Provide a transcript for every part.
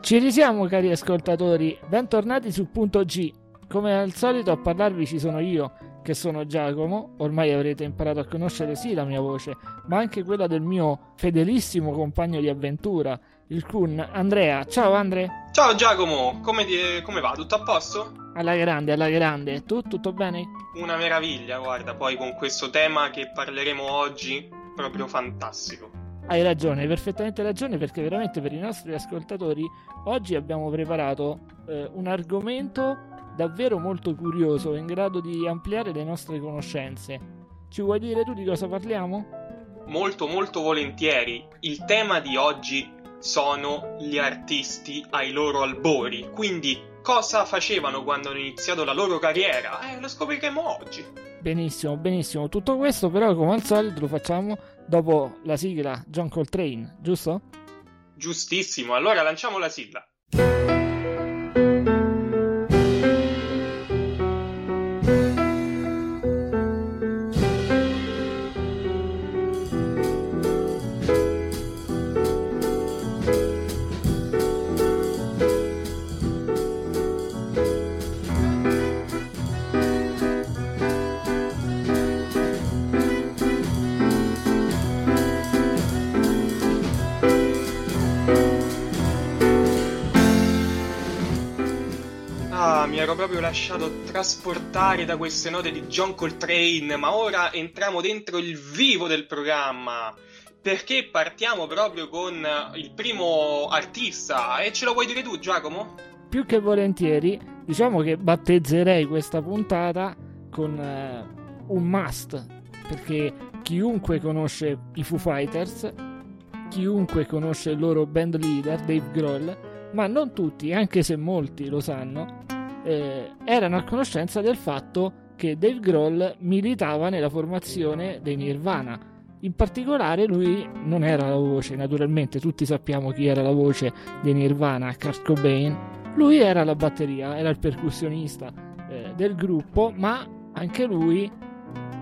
Ci risiamo cari ascoltatori, bentornati su Punto G. Come al solito a parlarvi ci sono io, che sono Giacomo, ormai avrete imparato a conoscere sì la mia voce, ma anche quella del mio fedelissimo compagno di avventura, il Kun Andrea. Ciao Andre! Ciao Giacomo, come, ti, come va? Tutto a posto? Alla grande, alla grande. Tu tutto bene? Una meraviglia, guarda, poi con questo tema che parleremo oggi, proprio fantastico. Hai ragione, hai perfettamente ragione perché veramente per i nostri ascoltatori oggi abbiamo preparato eh, un argomento davvero molto curioso, in grado di ampliare le nostre conoscenze. Ci vuoi dire tu di cosa parliamo? Molto molto volentieri. Il tema di oggi sono gli artisti ai loro albori, quindi cosa facevano quando hanno iniziato la loro carriera? Eh, lo scopriremo oggi. Benissimo, benissimo. Tutto questo però come al solito lo facciamo dopo la sigla John Coltrane, giusto? Giustissimo, allora lanciamo la sigla. Ero proprio lasciato trasportare da queste note di John Coltrane, ma ora entriamo dentro il vivo del programma. Perché partiamo proprio con il primo artista e ce lo vuoi dire tu Giacomo? Più che volentieri, diciamo che battezzerei questa puntata con uh, un must, perché chiunque conosce i Foo Fighters, chiunque conosce il loro band leader Dave Grohl, ma non tutti, anche se molti lo sanno, eh, erano a conoscenza del fatto che Dave Grohl militava nella formazione dei Nirvana. In particolare lui non era la voce, naturalmente tutti sappiamo chi era la voce dei Nirvana, Kurt Cobain. Lui era la batteria, era il percussionista eh, del gruppo, ma anche lui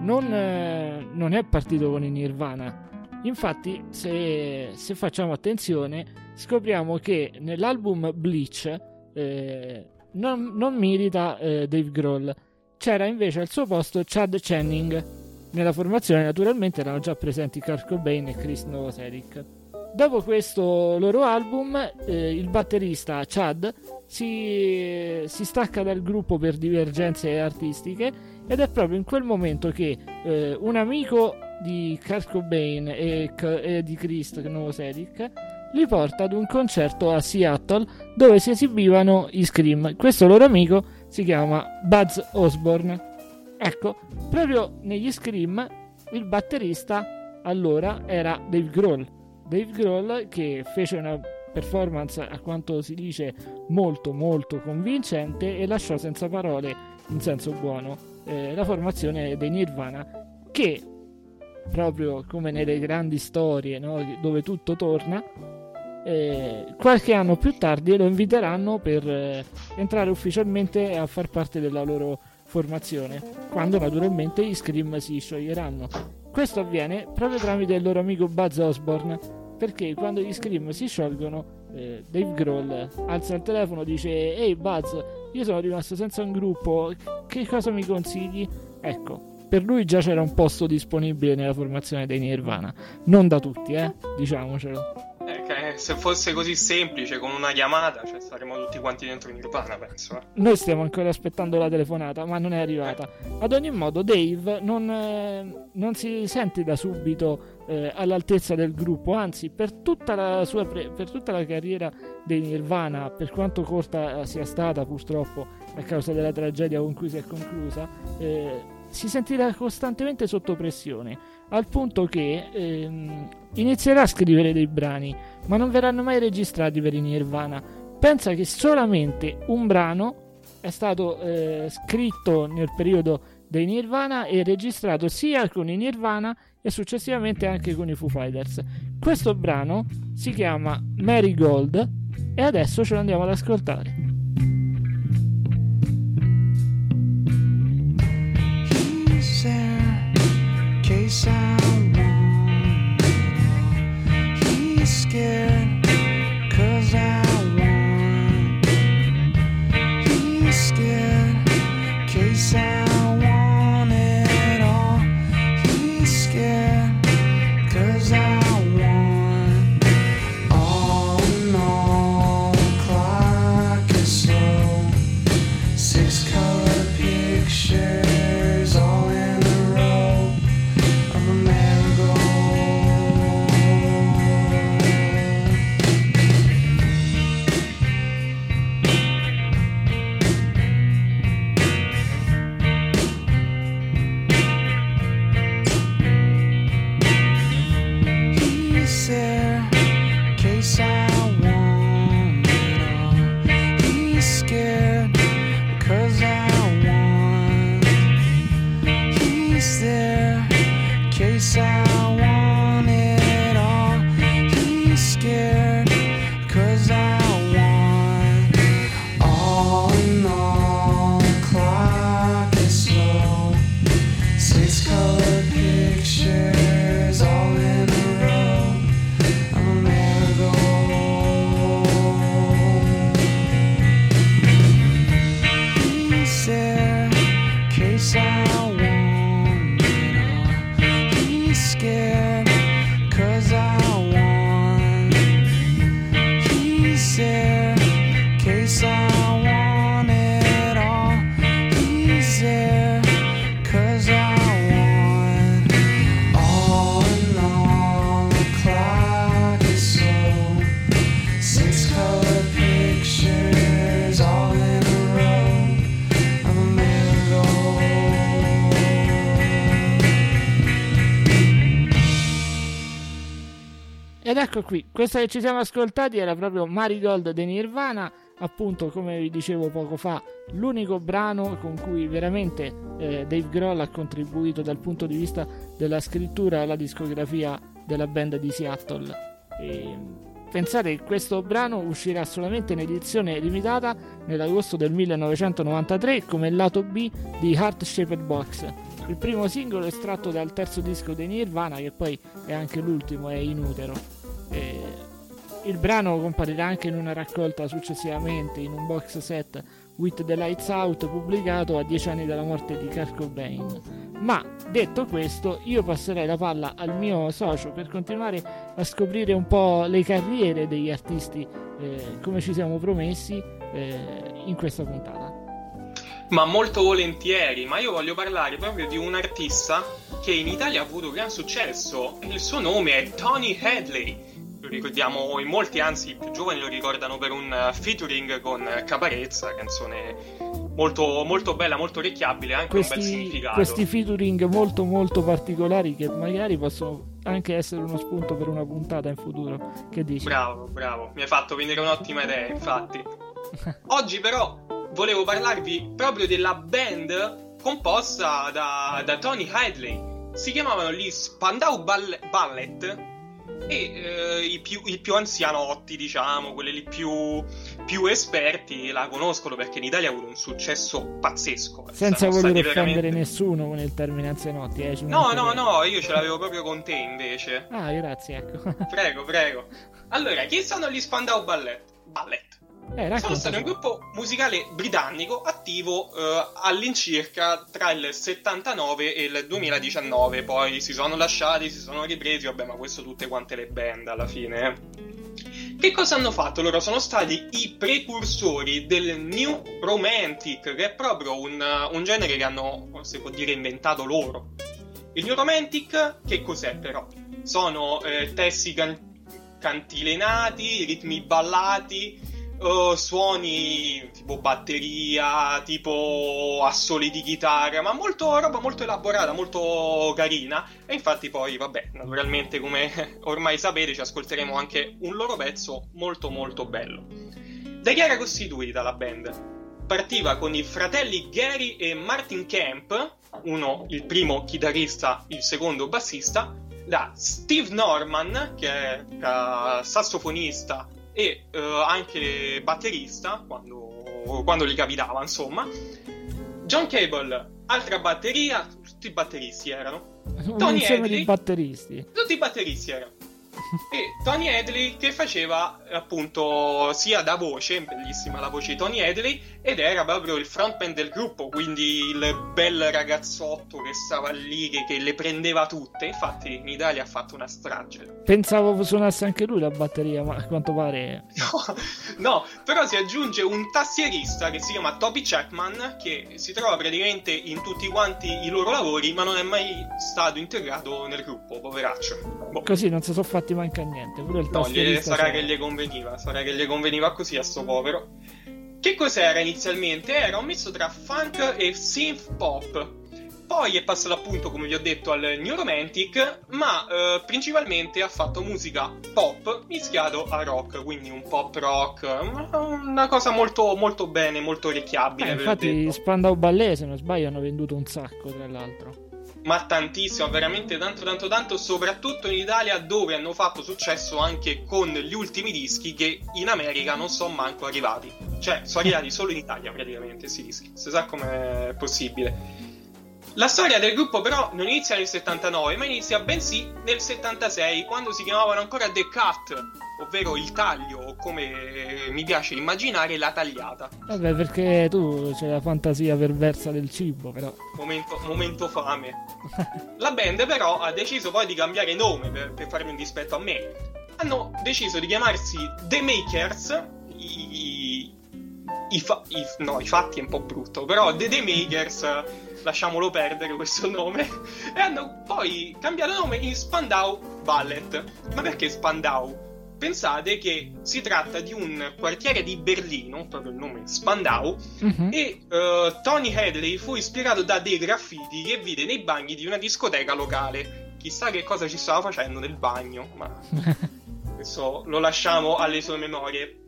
non, eh, non, è partito con i Nirvana. Infatti, se, se, facciamo attenzione, scopriamo che nell'album Bleach eh, non, non milita eh, Dave Grohl. C'era invece al suo posto Chad Channing. Nella formazione naturalmente erano già presenti Kurt Cobain e Chris Novoselic. Dopo questo loro album, eh, il batterista Chad si, si, stacca dal gruppo per divergenze artistiche ed è proprio in quel momento che eh, un amico di Kurt Cobain e, e di Chris Novoselic li porta ad un concerto a Seattle dove si esibivano i Scream. Questo loro amico si chiama Buzz Osborne. Ecco, proprio negli Scream il batterista allora era Dave Grohl. Dave Grohl che fece una performance a quanto si dice molto molto convincente e lasciò senza parole in senso buono eh, la formazione dei Nirvana che proprio come nelle grandi storie no, dove tutto torna eh, qualche anno più tardi lo inviteranno per eh, entrare ufficialmente a far parte della loro formazione, quando naturalmente i Scream si scioglieranno. Questo avviene proprio tramite il loro amico Buzz Osborne, perché quando gli Scream si sciolgono, eh, Dave Grohl alza il telefono e dice Ehi Buzz, io sono rimasto senza un gruppo, che cosa mi consigli? Ecco, per lui già c'era un posto disponibile nella formazione dei Nirvana, non da tutti, eh, diciamocelo se fosse così semplice con una chiamata, cioè saremmo tutti quanti dentro Nirvana, penso. Eh. Noi stiamo ancora aspettando la telefonata, ma non è arrivata. Eh. Ad ogni modo, Dave non, eh, non si sente da subito eh, all'altezza del gruppo, anzi, per tutta, la sua pre- per tutta la carriera dei Nirvana, per quanto corta sia stata purtroppo a causa della tragedia con cui si è conclusa, eh, si sentirà costantemente sotto pressione al punto che ehm, inizierà a scrivere dei brani, ma non verranno mai registrati per i Nirvana. Pensa che solamente un brano è stato eh, scritto nel periodo dei Nirvana e registrato sia con i Nirvana e successivamente anche con i Foo Fighters. Questo brano si chiama Mary Gold e adesso ce lo andiamo ad ascoltare. Case I want. He's scared, ecco qui, questa che ci siamo ascoltati era proprio Marigold dei Nirvana, appunto come vi dicevo poco fa, l'unico brano con cui veramente eh, Dave Grohl ha contribuito dal punto di vista della scrittura alla discografia della band di Seattle. E pensate che questo brano uscirà solamente in edizione limitata nell'agosto del 1993 come lato B di Heart Shaped Box. Il primo singolo estratto dal terzo disco dei Nirvana, che poi è anche l'ultimo, è In Utero. E il brano comparirà anche in una raccolta successivamente in un box set With the Lights Out pubblicato a dieci anni dalla morte di Kurt Cobain. Ma detto questo, io passerei la palla al mio socio per continuare a scoprire un po' le carriere degli artisti eh, come ci siamo promessi eh, in questa puntata. Ma molto volentieri, ma io voglio parlare proprio di un artista che in Italia ha avuto gran successo. Il suo nome è Tony Hadley lo ricordiamo in molti, anzi i più giovani lo ricordano per un uh, featuring con Caparezza, canzone molto, molto bella, molto orecchiabile, anche questi, un bel significato. Questi featuring molto molto particolari che magari possono anche essere uno spunto per una puntata in futuro. Che dici? Bravo, bravo, mi hai fatto venire un'ottima idea, infatti. Oggi però volevo parlarvi proprio della band composta da, da Tony Hadley. Si chiamavano gli Spandau Ballet e eh, i, più, i, più, anzianotti, diciamo, quelli più, più, esperti la conoscono perché in Italia ha avuto un successo pazzesco. Senza voler offendere veramente... nessuno con il termine anzianotti, eh, No, no, no, io ce l'avevo proprio con te invece. Ah, grazie, ecco. prego, prego. Allora, chi sono gli Spandau Ballet? Ballet. Eh, sono stato un gruppo musicale britannico attivo eh, all'incirca tra il 79 e il 2019. Poi si sono lasciati, si sono ripresi, vabbè, ma questo tutte quante le band alla fine. Eh. Che cosa hanno fatto? Loro sono stati i precursori del New Romantic, che è proprio un, un genere che hanno, si può dire, inventato loro. Il New Romantic, che cos'è però? Sono eh, testi can- cantilenati, ritmi ballati, uh, suoni tipo batteria, tipo assoli di chitarra, ma molto roba molto elaborata, molto carina. E infatti poi, vabbè, naturalmente come ormai sapete ci ascolteremo anche un loro pezzo molto molto bello. Da chi era costituita la band? Partiva con i fratelli Gary e Martin Camp, uno il primo chitarrista, il secondo bassista, da Steve Norman, che è sassofonista e uh, anche batterista quando, quando gli capitava, insomma. John Cable, altra batteria, tutti batteristi erano. Un Tony insieme Hadley, di batteristi. Tutti batteristi erano e Tony Hadley che faceva appunto sia da voce, bellissima la voce di Tony Hadley, ed era proprio il frontman del gruppo, quindi il bel ragazzotto che stava lì, che, che le prendeva tutte. Infatti in Italia ha fatto una strage. Pensavo suonasse anche lui la batteria, ma a quanto pare... No, no, però si aggiunge un tastierista che si chiama Toby Chapman, che si trova praticamente in tutti quanti i loro lavori, ma non è mai stato integrato nel gruppo, poveraccio. Boh. Così non si sono fatti manca niente. Pure il no, gli, sarà che gli conveniva, sarà che gli conveniva così a sto povero. Che cos'era inizialmente? Era un misto tra funk e synth pop. Poi è passato appunto, come vi ho detto, al New Romantic, ma eh, principalmente ha fatto musica pop mischiato a rock, quindi un pop rock, una cosa molto, molto bene, molto orecchiabile. Eh, infatti Spandau Ballet, se non sbaglio, hanno venduto un sacco, tra l'altro ma tantissimo, veramente tanto tanto tanto, soprattutto in Italia dove hanno fatto successo anche con gli ultimi dischi che in America non sono manco arrivati. Cioè, sono arrivati solo in Italia praticamente questi dischi. Si sa com'è possibile. La storia del gruppo però non inizia nel 79, ma inizia bensì nel 76, quando si chiamavano ancora The Cut ovvero il taglio, o come mi piace immaginare, la tagliata. Vabbè, perché tu c'è la fantasia perversa del cibo, però. Momento, momento fame. la band, però, ha deciso poi di cambiare nome per, per farmi un dispetto a me. Hanno deciso di chiamarsi The Makers i, i, fa- i, no, i fatti è un po' brutto, però The Day Makers, lasciamolo perdere questo nome, e hanno poi cambiato nome in Spandau Ballet. Ma perché Spandau? Pensate che si tratta di un quartiere di Berlino, proprio il nome Spandau, Mhm. e uh, Tony Hadley fu ispirato da dei graffiti che vide nei bagni di una discoteca locale. Chissà che cosa ci stava facendo nel bagno, ma questo lo lasciamo alle sue memorie.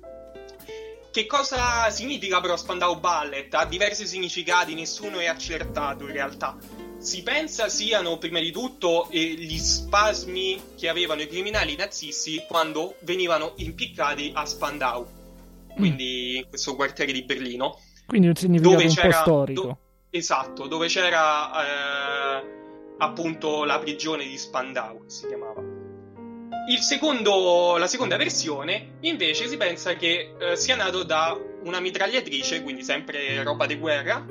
Che cosa significa però Spandau Ballet? Ha diversi significati, nessuno è accertato in realtà. Si pensa siano prima di tutto eh, gli spasmi che avevano i criminali nazisti quando venivano impiccati a Spandau, quindi in questo quartiere di Berlino. Quindi un significato Dove un po' storico. do- esatto, dove c'era eh, appunto la prigione di Spandau, si chiamava. Il secondo, la seconda versione invece si pensa che eh, sia nato da una mitragliatrice, quindi sempre roba di guerra,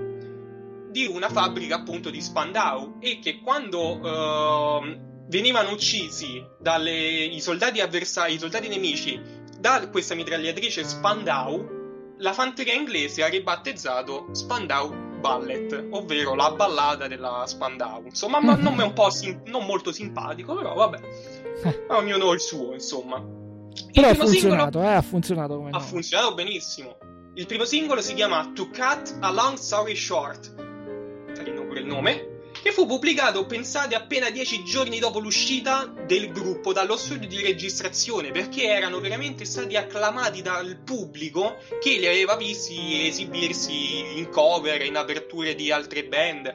di una fabbrica appunto di Spandau e che quando ehm, venivano uccisi dai soldati avversari, i soldati nemici da questa mitragliatrice Spandau, la fanteria inglese ha ribattezzato Spandau Ballet, ovvero la ballata della Spandau. Insomma, ma non è un po' sim- non molto simpatico, però vabbè, ognuno ha il suo, insomma. Il Però ha primo singolo funzionato, eh, ha funzionato come ha nome. funzionato benissimo. Il primo singolo si chiama To Cut a Long Story Short, carino pure il nome, che fu pubblicato, pensate, appena dieci giorni dopo l'uscita del gruppo dallo studio di registrazione, perché erano veramente stati acclamati dal pubblico che li aveva visti esibirsi in cover, in aperture di altre band.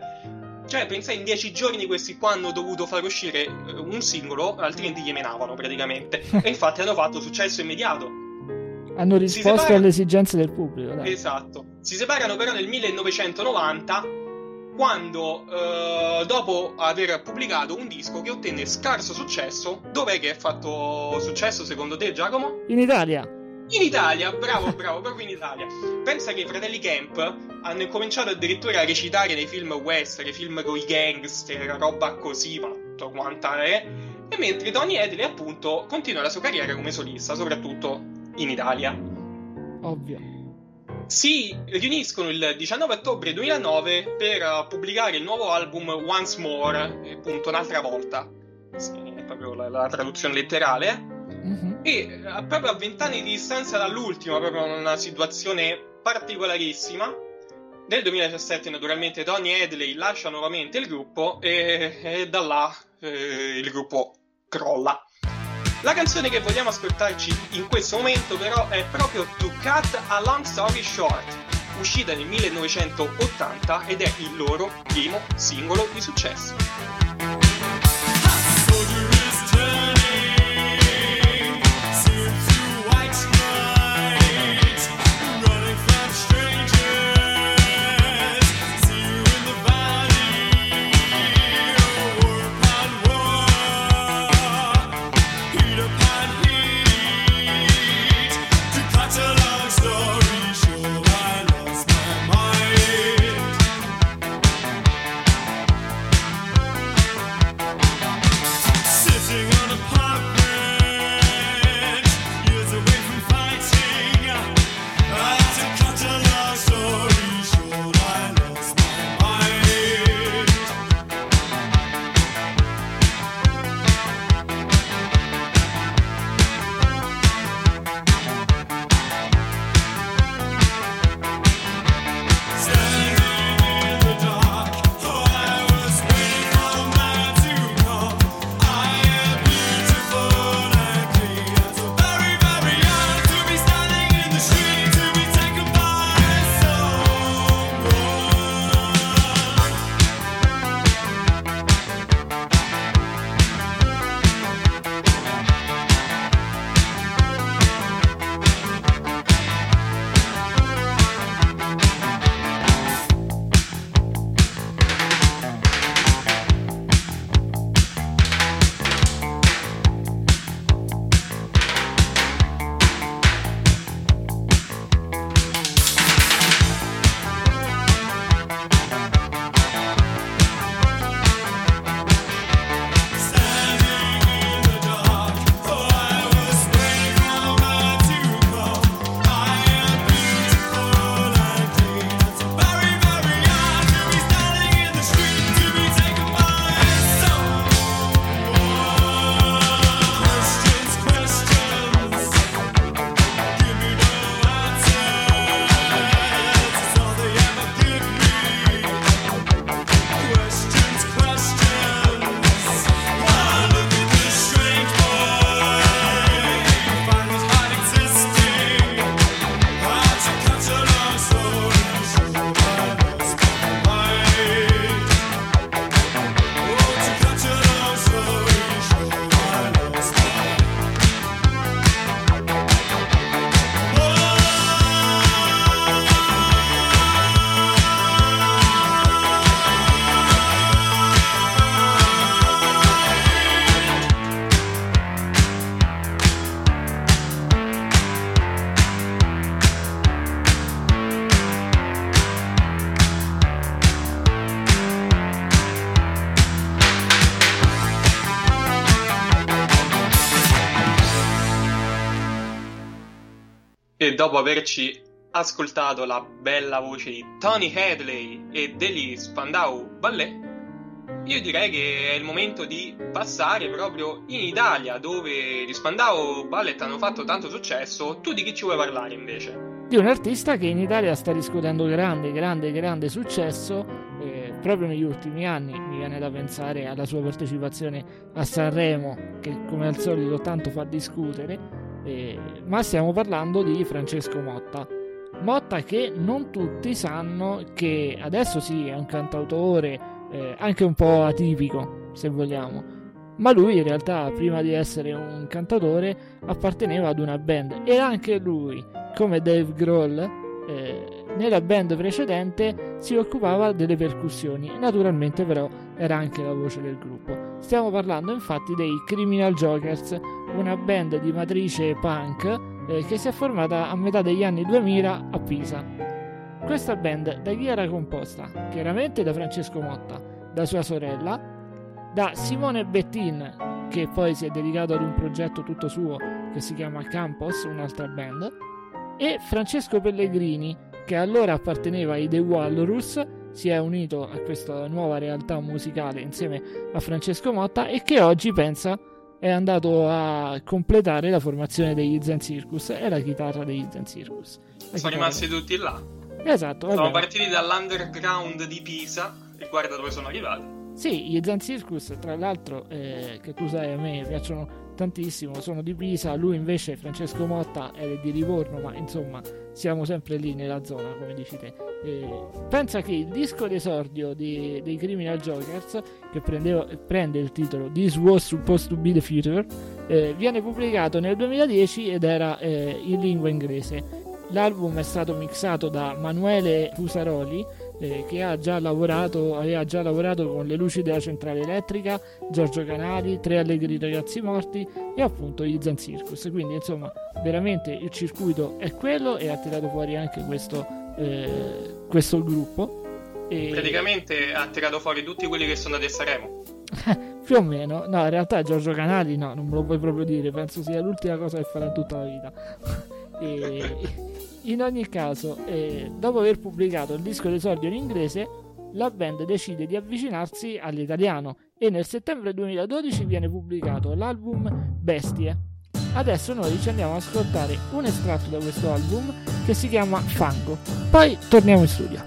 Cioè, pensate, in dieci giorni questi qua hanno dovuto far uscire eh, un singolo, altrimenti gli menavano praticamente. e infatti hanno fatto successo immediato. Hanno risposto alle esigenze del pubblico. Dai. Esatto. Si separano però nel 1990 quando eh, dopo aver pubblicato un disco che ottenne scarso successo, dov'è che ha fatto successo secondo te Giacomo? In Italia. In Italia, bravo, bravo, proprio in Italia. Pensa che i fratelli Camp hanno incominciato addirittura a recitare nei film western, nei film con i gangster, roba così, ma tutto quanta è. E mentre Tony Hadley appunto continua la sua carriera come solista, soprattutto in Italia Ovvio. Si riuniscono il 19 ottobre 2009 per eh, pubblicare il nuovo album Once More, eh, appunto un'altra volta, Sì, è proprio la, la traduzione letterale, Mhm. e eh, proprio a vent'anni di distanza dall'ultimo, proprio in una situazione particolarissima, nel 2017 naturalmente Tony Hadley lascia nuovamente il gruppo e, e da là eh, il gruppo crolla. La canzone che vogliamo ascoltarci in questo momento però è proprio To Cut a Long Story Short, uscita nel 1980 ed è il loro primo singolo di successo. E dopo averci ascoltato la bella voce di Tony Hadley e degli Spandau Ballet, io direi che è il momento di passare proprio in Italia, dove gli Spandau Ballet hanno fatto tanto successo. Tu di chi ci vuoi parlare invece? di un artista che in Italia sta riscuotendo grande, grande, grande successo eh, proprio negli ultimi anni. Mi viene da pensare alla sua partecipazione a Sanremo, che come al solito tanto fa discutere. Eh, ma stiamo parlando di Francesco Motta. Motta che non tutti sanno che adesso sì è un cantautore eh, anche un po' atipico, se vogliamo. Ma lui in realtà, prima di essere un cantatore, apparteneva ad una band. E anche lui, come Dave Grohl, eh, nella band precedente si occupava delle percussioni. Naturalmente, però, era anche la voce del gruppo. Stiamo parlando infatti dei Criminal Jokers, una band di matrice punk eh, che si è formata a metà degli anni 2000 a Pisa. Questa band da chi era composta? Chiaramente da Francesco Motta, da sua sorella, da Simone Bettin, che poi si è dedicato ad un progetto tutto suo che si chiama Campos, un'altra band, e Francesco Pellegrini, che allora apparteneva ai The Walrus, si è unito a questa nuova realtà musicale insieme a Francesco Motta e che oggi pensa è andato a completare la formazione degli Zen Circus e la chitarra degli Zen Circus. La Sono rimasti tutti là. Esatto, Sono partiti dall'underground di Pisa e guarda dove sono arrivati. Sì, gli Zen Circus, tra l'altro, eh, che tu sai, a me piacciono tantissimo, sono di Pisa, lui invece, Francesco Motta, è di Livorno, ma insomma siamo sempre lì nella zona, come dici te. Eh, pensa che il disco d'esordio di- dei Criminal Jokers, che prendeva- prende il titolo This Was Supposed to Be the Future, eh, viene pubblicato nel 2010 ed era eh, in lingua inglese. L'album è stato mixato da Manuele Fusaroli, eh, che ha già lavorato, aveva già lavorato con le luci della centrale elettrica, Giorgio Canali, Tre Allegri Ragazzi Morti e appunto gli Zen Circus. Quindi insomma veramente il circuito è quello e ha tirato fuori anche questo, eh, questo gruppo. E- Praticamente ha tirato fuori tutti quelli che sono andati a Sanremo. più o meno, no, in realtà Giorgio Canali no, non me lo puoi proprio dire, penso sia l'ultima cosa che farà in tutta la vita. e, in ogni caso, eh, dopo aver pubblicato il disco d'esordio in inglese, la band decide di avvicinarsi all'italiano e nel settembre 2012 viene pubblicato l'album Bestie. Adesso noi ci andiamo ad ascoltare un estratto da questo album che si chiama Fango. Poi torniamo in studio.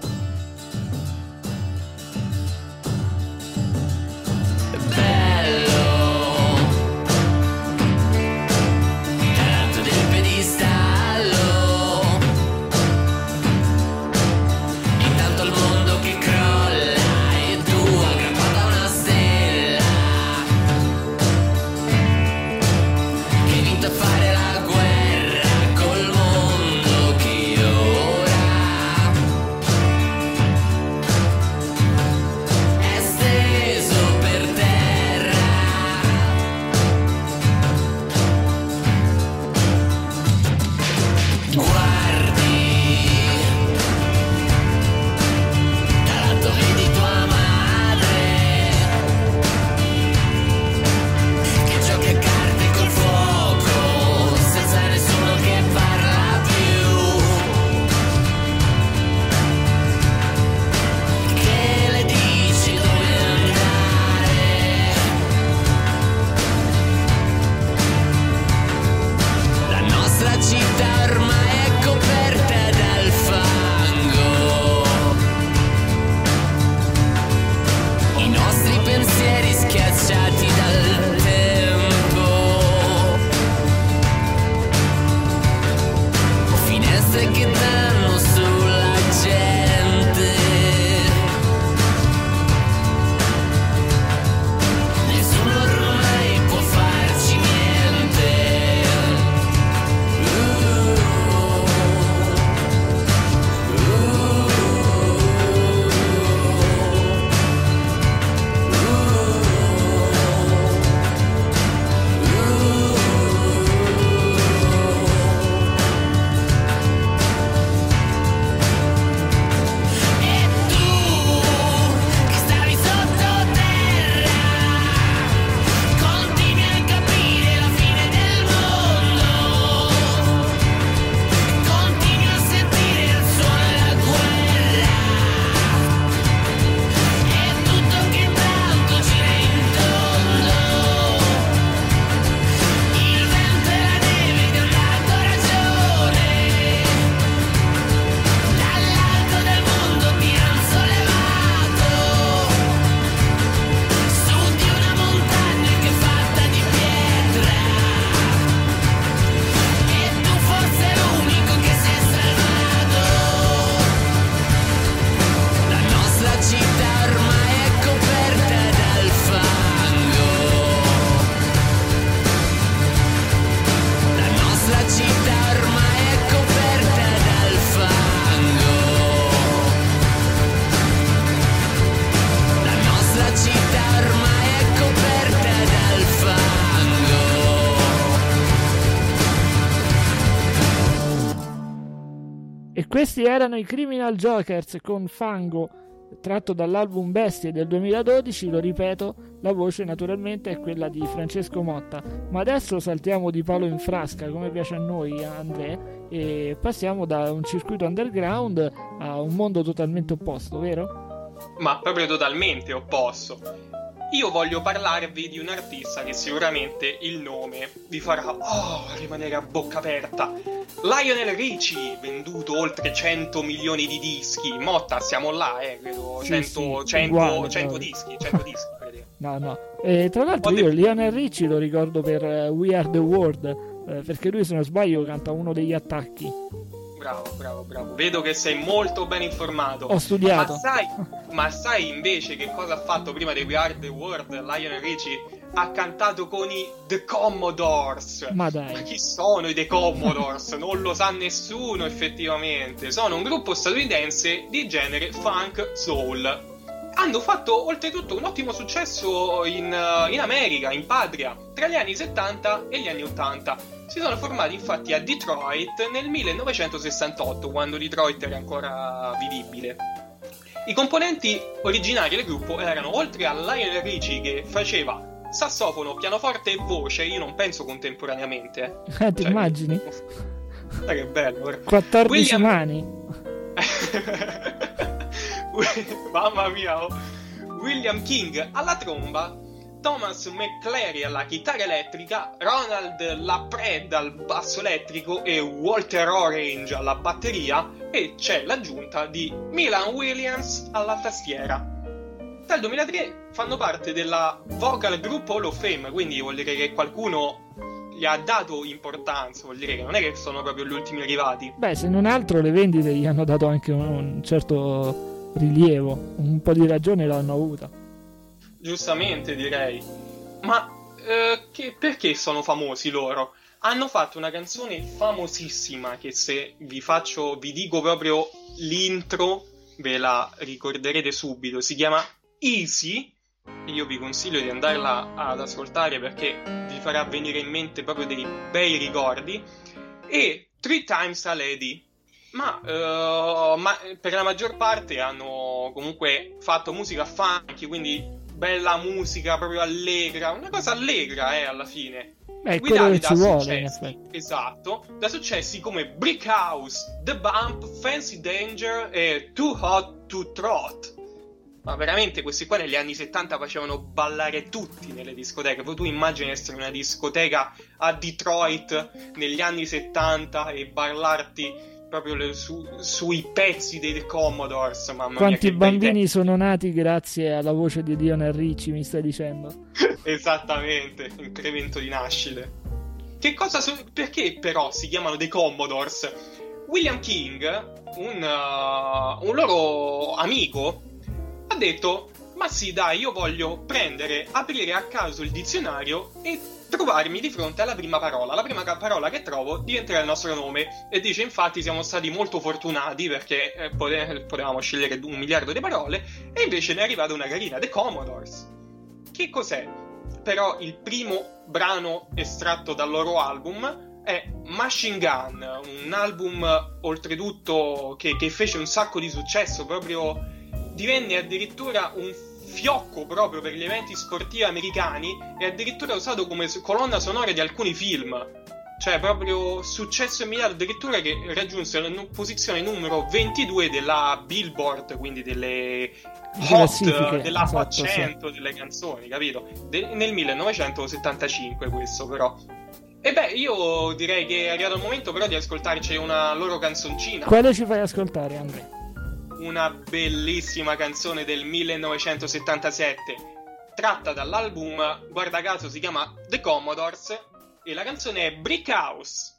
Questi erano i Criminal Jokers con Fango, tratto dall'album Bestie del 2012. Lo ripeto, la voce naturalmente è quella di Francesco Motta. Ma adesso saltiamo di palo in frasca, come piace a noi, a Andrea, e passiamo da un circuito underground a un mondo totalmente opposto, vero? ma proprio totalmente opposto. Io voglio parlarvi di un artista che sicuramente il nome vi farà oh, rimanere a bocca aperta. Lionel Richie, venduto oltre 100 milioni di dischi. Motta, siamo là, eh, credo. Sì, 100, sì, 100, uguale, 100 proprio. dischi, 100 dischi, credo. No, no. E tra l'altro io Lionel Richie lo ricordo per eh, We Are the World, eh, perché lui se non sbaglio canta uno degli attacchi. Bravo, bravo, bravo. Vedo che sei molto ben informato. Ho studiato. Ma sai, ma sai invece che cosa ha fatto prima di We Are the World? Lionel Richie ha cantato con i The Commodores. Ma Ma dai. chi sono i The Commodores? non lo sa nessuno effettivamente. Sono un gruppo statunitense di genere funk soul. Hanno fatto oltretutto un ottimo successo in, eh, in America, in patria, tra gli anni 70 e gli anni 80. Si sono formati infatti a Detroit nel 1968, quando Detroit era ancora vivibile. I componenti originari del gruppo erano, oltre a Lionel Richie che faceva sassofono, pianoforte e voce, io non penso contemporaneamente. eh. Ti Cioè, immagini? Guarda che bello. guarda. 14 William- mani. Mamma mia. oh. William King alla tromba, Thomas McClary alla chitarra elettrica, Ronald Lapred al basso elettrico e Walter Orange alla batteria e c'è l'aggiunta di Milan Williams alla tastiera. Dal 2003 fanno parte della Vocal Group Hall of Fame, quindi vuol dire che qualcuno gli ha dato importanza, vuol dire che non è che sono proprio gli ultimi arrivati. Beh, se non altro le vendite gli hanno dato anche un, certo rilievo, un po' di ragione l'hanno avuta. Giustamente direi. Ma eh, che- perché sono famosi loro? Hanno fatto una canzone famosissima che se vi faccio, vi dico proprio l'intro, ve la ricorderete subito. Si chiama Easy. E io vi consiglio di andarla ad ascoltare perché vi farà venire in mente proprio dei bei ricordi. E Three Times a Lady. Ma, eh, ma per la maggior parte hanno comunque fatto musica funky, quindi bella musica proprio allegra, una cosa allegra eh, alla fine. Beh, Guidati da vuole, successi, esatto, da successi come Brick House, The Bump, Fancy Danger e Too Hot to Trot. Ma veramente questi qua negli anni 70 facevano ballare tutti nelle discoteche. Poi tu immagini essere in una discoteca a Detroit negli anni 70 e ballarti proprio le- su- sui pezzi dei Commodores. Mamma mia, Quanti bei bambini sono nati grazie alla voce di Lionel Richie, mi stai dicendo? Esattamente, incremento di nascite. Che cosa so- perché però si chiamano dei Commodores? William King, un, uh, un loro amico, ha detto: Ma sì, dai, io voglio prendere, aprire a caso il dizionario e trovarmi di fronte alla prima parola. La prima parola che trovo diventerà il nostro nome. E dice: Infatti, siamo stati molto fortunati perché eh, pote- potevamo scegliere un miliardo di parole, e invece ne è arrivata una carina, The Commodores. Che cos'è? Però il primo brano estratto dal loro album è Machine Gun, un album oltretutto che, che fece un sacco di successo, proprio divenne addirittura un fiocco proprio per gli eventi sportivi americani e addirittura usato come colonna sonora di alcuni film. Cioè, proprio successo immediato, addirittura che raggiunse la posizione numero 22 della Billboard, quindi delle hot, della esatto, Hot 100 delle canzoni, capito? De- nel 1975 questo però. E beh, io direi che è arrivato il momento però di ascoltarci una loro canzoncina. Quale ci fai ascoltare, Andrea? Una bellissima canzone del 1977 tratta dall'album, guarda caso si chiama The Commodores e la canzone è Brick House.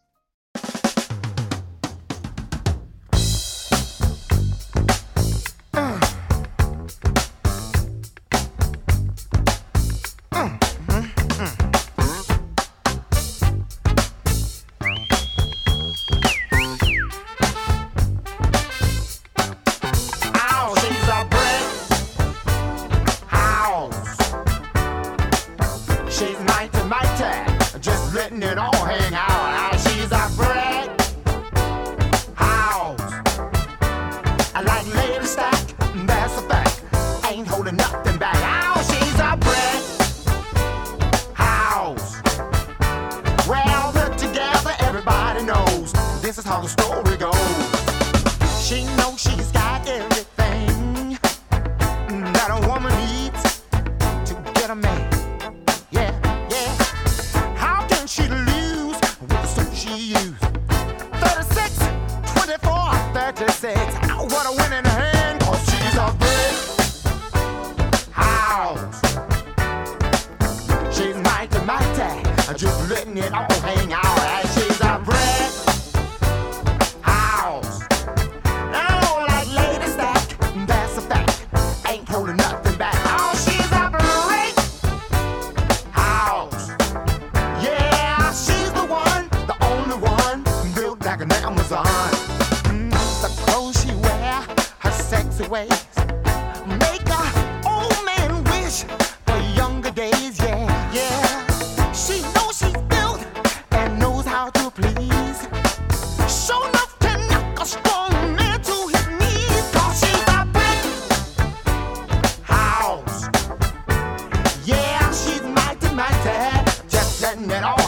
Just letting it all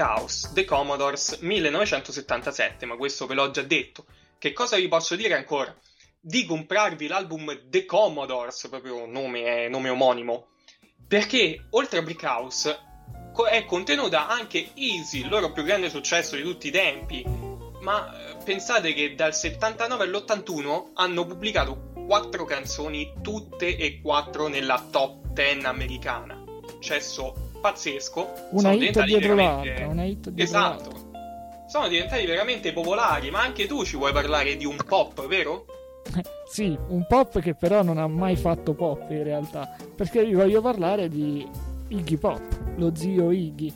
House, The Commodores 1977, ma questo ve l'ho già detto. Che cosa vi posso dire ancora? Di comprarvi l'album The Commodores, proprio nome, nome omonimo, perché oltre a Brick House è contenuta anche Easy, il loro più grande successo di tutti i tempi. Ma eh, pensate che dal 79 all'81 hanno pubblicato quattro canzoni, tutte e quattro nella top 10 americana. Successo pazzesco. Una hit dietro veramente- una hit dietro Esatto. Sono diventati veramente popolari, ma anche tu ci vuoi parlare di un pop, vero? Sì, un pop che però non ha mai fatto pop in realtà, perché vi voglio parlare di Iggy Pop, lo zio Iggy.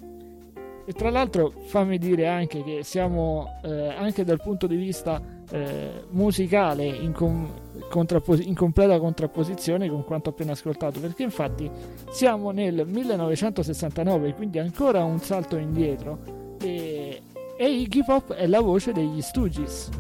E tra l'altro fammi dire anche che siamo eh, anche dal punto di vista eh, musicale in, com- contrappos- in completa contrapposizione con quanto appena ascoltato, perché infatti siamo nel 1969, quindi ancora un salto indietro e, e Iggy Pop è la voce degli Stooges.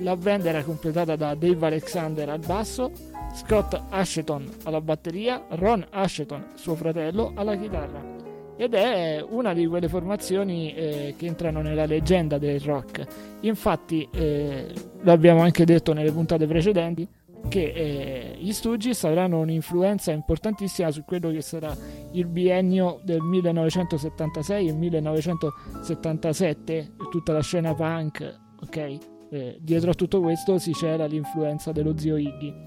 La band era completata da Dave Alexander al basso, Scott Asheton alla batteria, Ron Asheton, suo fratello, alla chitarra. Ed è una di quelle formazioni eh, che entrano nella leggenda del rock. Infatti, eh, l'abbiamo anche detto nelle puntate precedenti, che eh, gli Stooges avranno un'influenza importantissima su quello che sarà il biennio del 1976 e 1977, tutta la scena punk, ok? Eh, dietro a tutto questo si c'era l'influenza dello zio Iggy.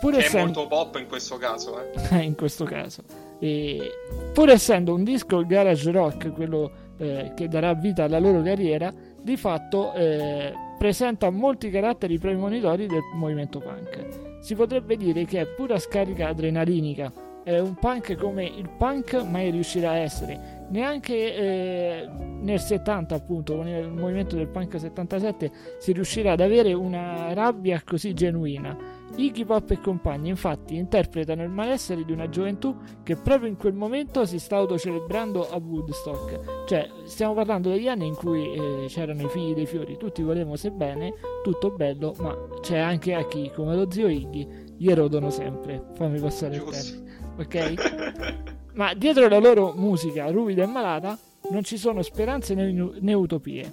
Pur Che è essendo molto pop in questo caso, eh. in questo caso. E pur essendo un disco garage rock, quello eh, che darà vita alla loro carriera, di fatto eh, presenta molti caratteri premonitori del movimento punk. Si potrebbe dire che è pura scarica adrenalinica, è un punk come il punk mai riuscirà a essere. Neanche eh, nel 70, appunto, con il movimento del punk 77, si riuscirà ad avere una rabbia così genuina. Iggy Pop e compagni infatti interpretano il malessere di una gioventù che proprio in quel momento si sta autocelebrando a Woodstock. Cioè, stiamo parlando degli anni in cui eh, c'erano i figli dei fiori, tutti volevano se bene, tutto bello, ma c'è anche a chi, come lo zio Iggy, gli erodono sempre. Fammi passare il Giusto. termine. Ok? Ma dietro la loro musica ruvida e malata non ci sono speranze né, né utopie.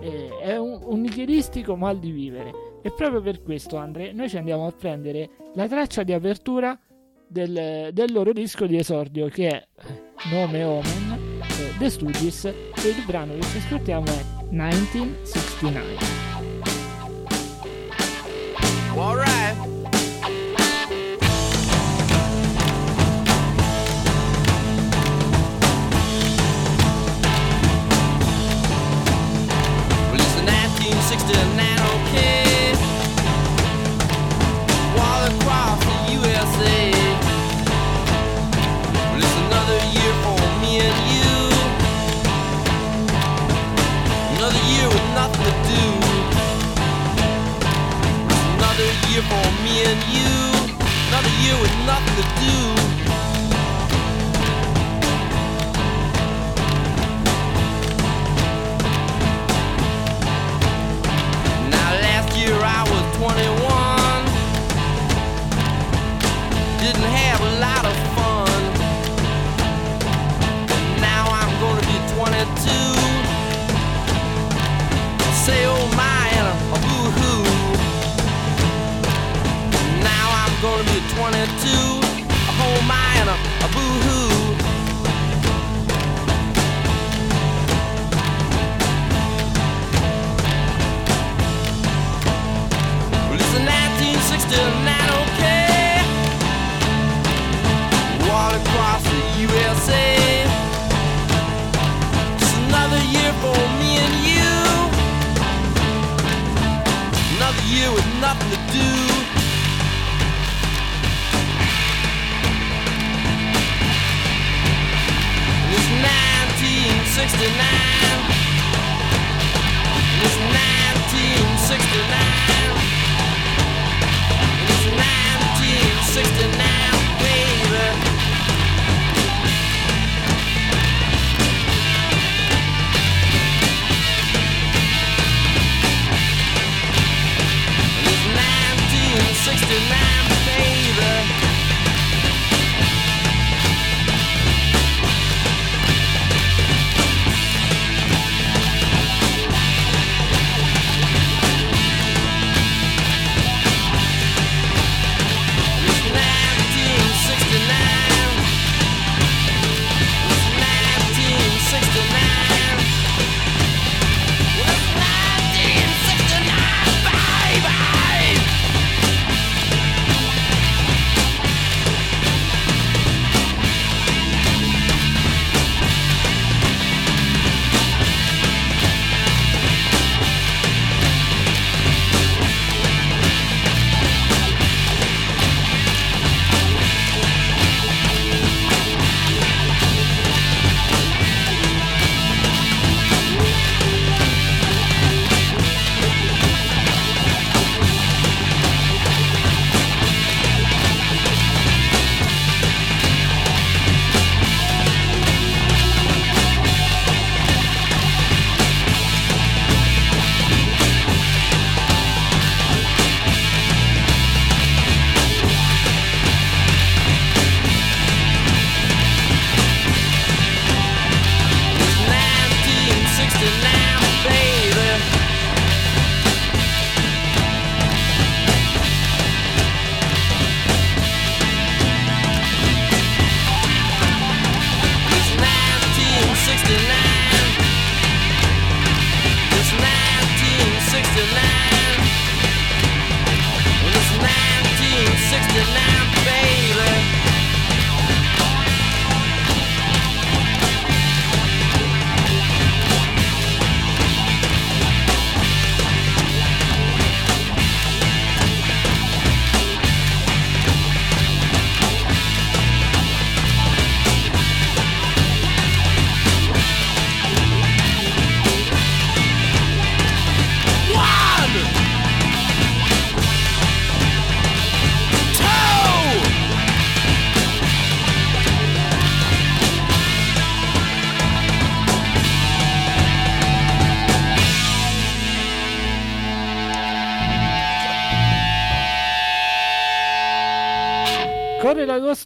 Eh, è un, un nihilistico mal di vivere. E proprio per questo, Andre, noi ci andiamo a prendere la traccia di apertura del, del loro disco di esordio, che è Nome Omen, eh, The Studios, e il brano che ci ascoltiamo è 1969. All right. 1969, okay. Nothing to do. Another year for me and you. Another year with nothing to do. Now last year I was 21. Didn't have a lot of fun. Now I'm gonna be 22 say oh my and a, boo hoo. Now I'm gonna be 22, a oh my and a, a boo hoo.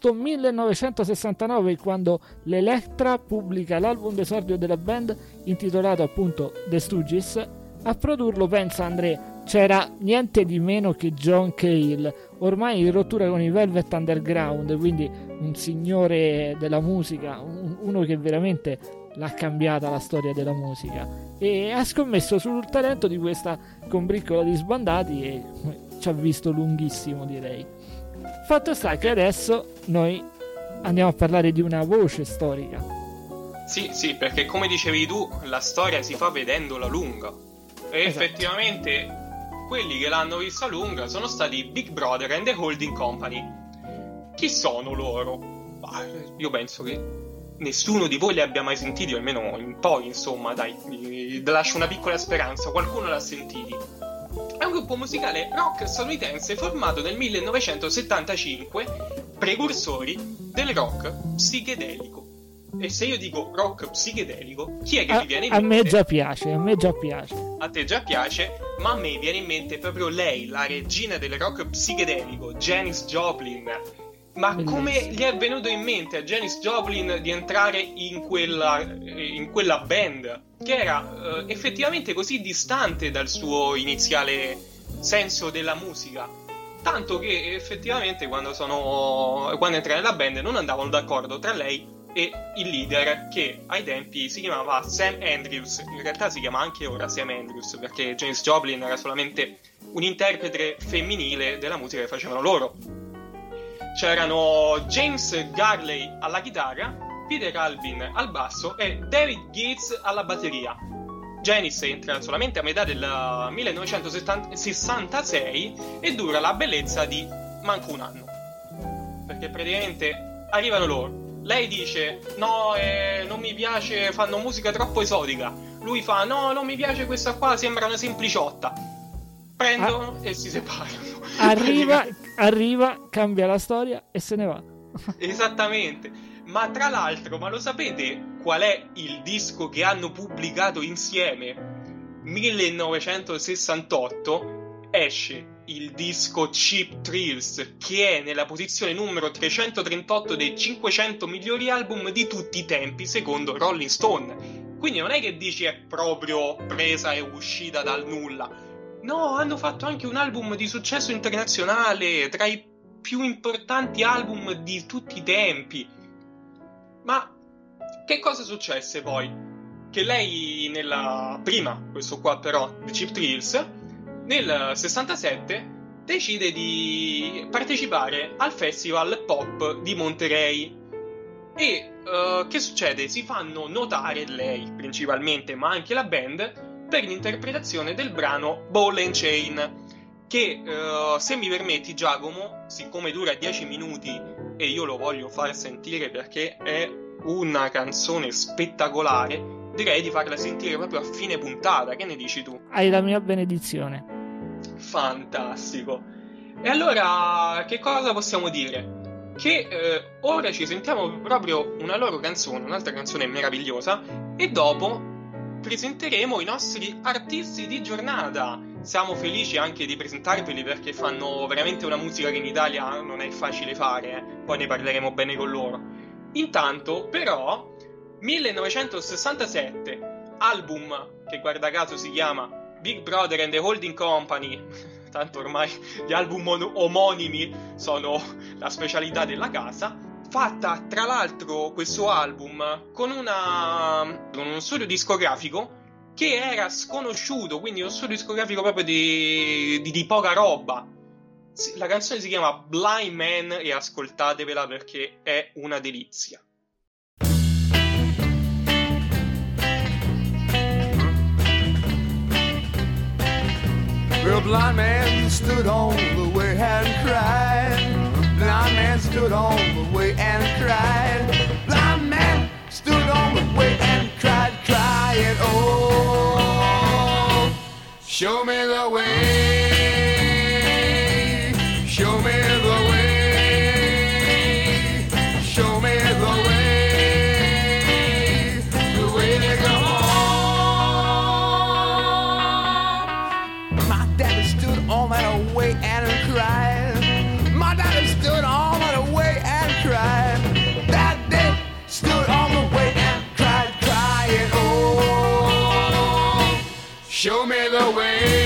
Agosto 1969 quando l'Electra pubblica l'album d'esordio della band intitolato appunto The Stooges. A produrlo, pensa André, c'era niente di meno che John Cale, ormai in rottura con i Velvet Underground, quindi un signore della musica, un- uno che veramente l'ha cambiata la storia della musica e ha scommesso sul talento di questa combriccola di sbandati e eh, ci ha visto lunghissimo direi. Fatto sta che adesso noi andiamo a parlare di una voce storica. Sì, sì, perché come dicevi tu, la storia si fa vedendola lunga. E Esatto. effettivamente quelli che l'hanno vista lunga sono stati Big Brother and the Holding Company. Chi sono loro? Bah, io penso che nessuno di voi li abbia mai sentiti, almeno in poi, insomma, dai, lascio una piccola speranza, qualcuno l'ha sentiti. È un gruppo musicale rock statunitense formato nel 1975, precursori del rock psichedelico. E se io dico rock psichedelico, chi è che A, mi viene in a mente? me già piace, a me già piace. a te già piace, ma a me viene in mente proprio lei, la regina del rock psichedelico, Janis Joplin. Ma Bellissimo. come gli è venuto in mente a Janis Joplin di entrare in quella, in quella band che era eh, effettivamente così distante dal suo iniziale senso della musica? Tanto che effettivamente quando, sono, quando entra nella band non andavano d'accordo tra lei e il leader che ai tempi si chiamava Sam Andrews, in realtà si chiama anche ora Sam Andrews perché Janis Joplin era solamente un interprete femminile della musica che facevano loro. C'erano James Garley alla chitarra, Peter Alvin al basso e David Gates alla batteria. Janis entra solamente a metà del 1966 e dura la bellezza di manco un anno. Perché praticamente arrivano loro. Lei dice: No, eh, non mi piace, fanno musica troppo esotica. Lui fa: No, non mi piace questa qua, sembra una sempliciotta. Prendono e si separano. Arriva, arriva, cambia la storia e se ne va. Esattamente. Ma tra l'altro, ma lo sapete qual è il disco che hanno pubblicato insieme? 1968 esce il disco Cheap Thrills che è nella posizione numero 338 dei 500 migliori album di tutti i tempi secondo Rolling Stone. Quindi non è che dici è proprio presa e uscita dal nulla. No, hanno fatto anche un album di successo internazionale tra i più importanti album di tutti i tempi. Ma che cosa successe poi? Che lei nella prima, questo qua però, The Cheap Thrills, nel 67 decide di partecipare al festival pop di Monterey. E eh, che succede? Si fanno notare lei principalmente, ma anche la band, per l'interpretazione del brano Ball and Chain. Che eh, se mi permetti, Giacomo, siccome dura 10 minuti e io lo voglio far sentire perché è una canzone spettacolare, direi di farla sentire proprio a fine puntata. Che ne dici tu? Hai la mia benedizione. Fantastico. E allora, che cosa possiamo dire? Che eh, ora ci sentiamo proprio una loro canzone, un'altra canzone meravigliosa, e dopo presenteremo i nostri artisti di giornata. Siamo felici anche di presentarveli perché fanno veramente una musica che in Italia non è facile fare, eh. poi ne parleremo bene con loro. Intanto, però, 1967, album che guarda caso si chiama Big Brother and the Holding Company. Tanto ormai gli album mon- omonimi sono la specialità della casa. Fatta tra l'altro questo album con, una, con uno studio discografico che era sconosciuto, quindi uno studio discografico proprio di, di, di poca roba. La canzone si chiama Blind Man e ascoltatevela perché è una delizia. Well, blind man stood on the way and cried. Blind man stood on the way and cried. Blind man stood on the way and cried, crying, Oh, show me the way. The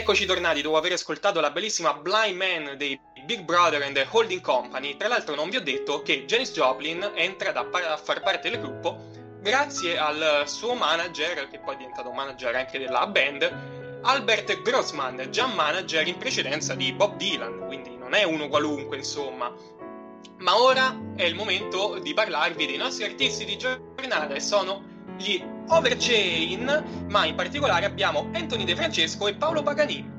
eccoci tornati dopo aver ascoltato la bellissima Blind Man dei Big Brother and the Holding Company. Tra l'altro non vi ho detto che Janis Joplin è entrata a, far parte del gruppo grazie al suo manager, che poi è diventato manager anche della band, Albert Grossman, già manager in precedenza di Bob Dylan, quindi non è uno qualunque insomma. Ma ora è il momento di parlarvi dei nostri artisti di giornata e sono gli Overchain, ma in particolare abbiamo Anthony De Francesco e Paolo Paganini.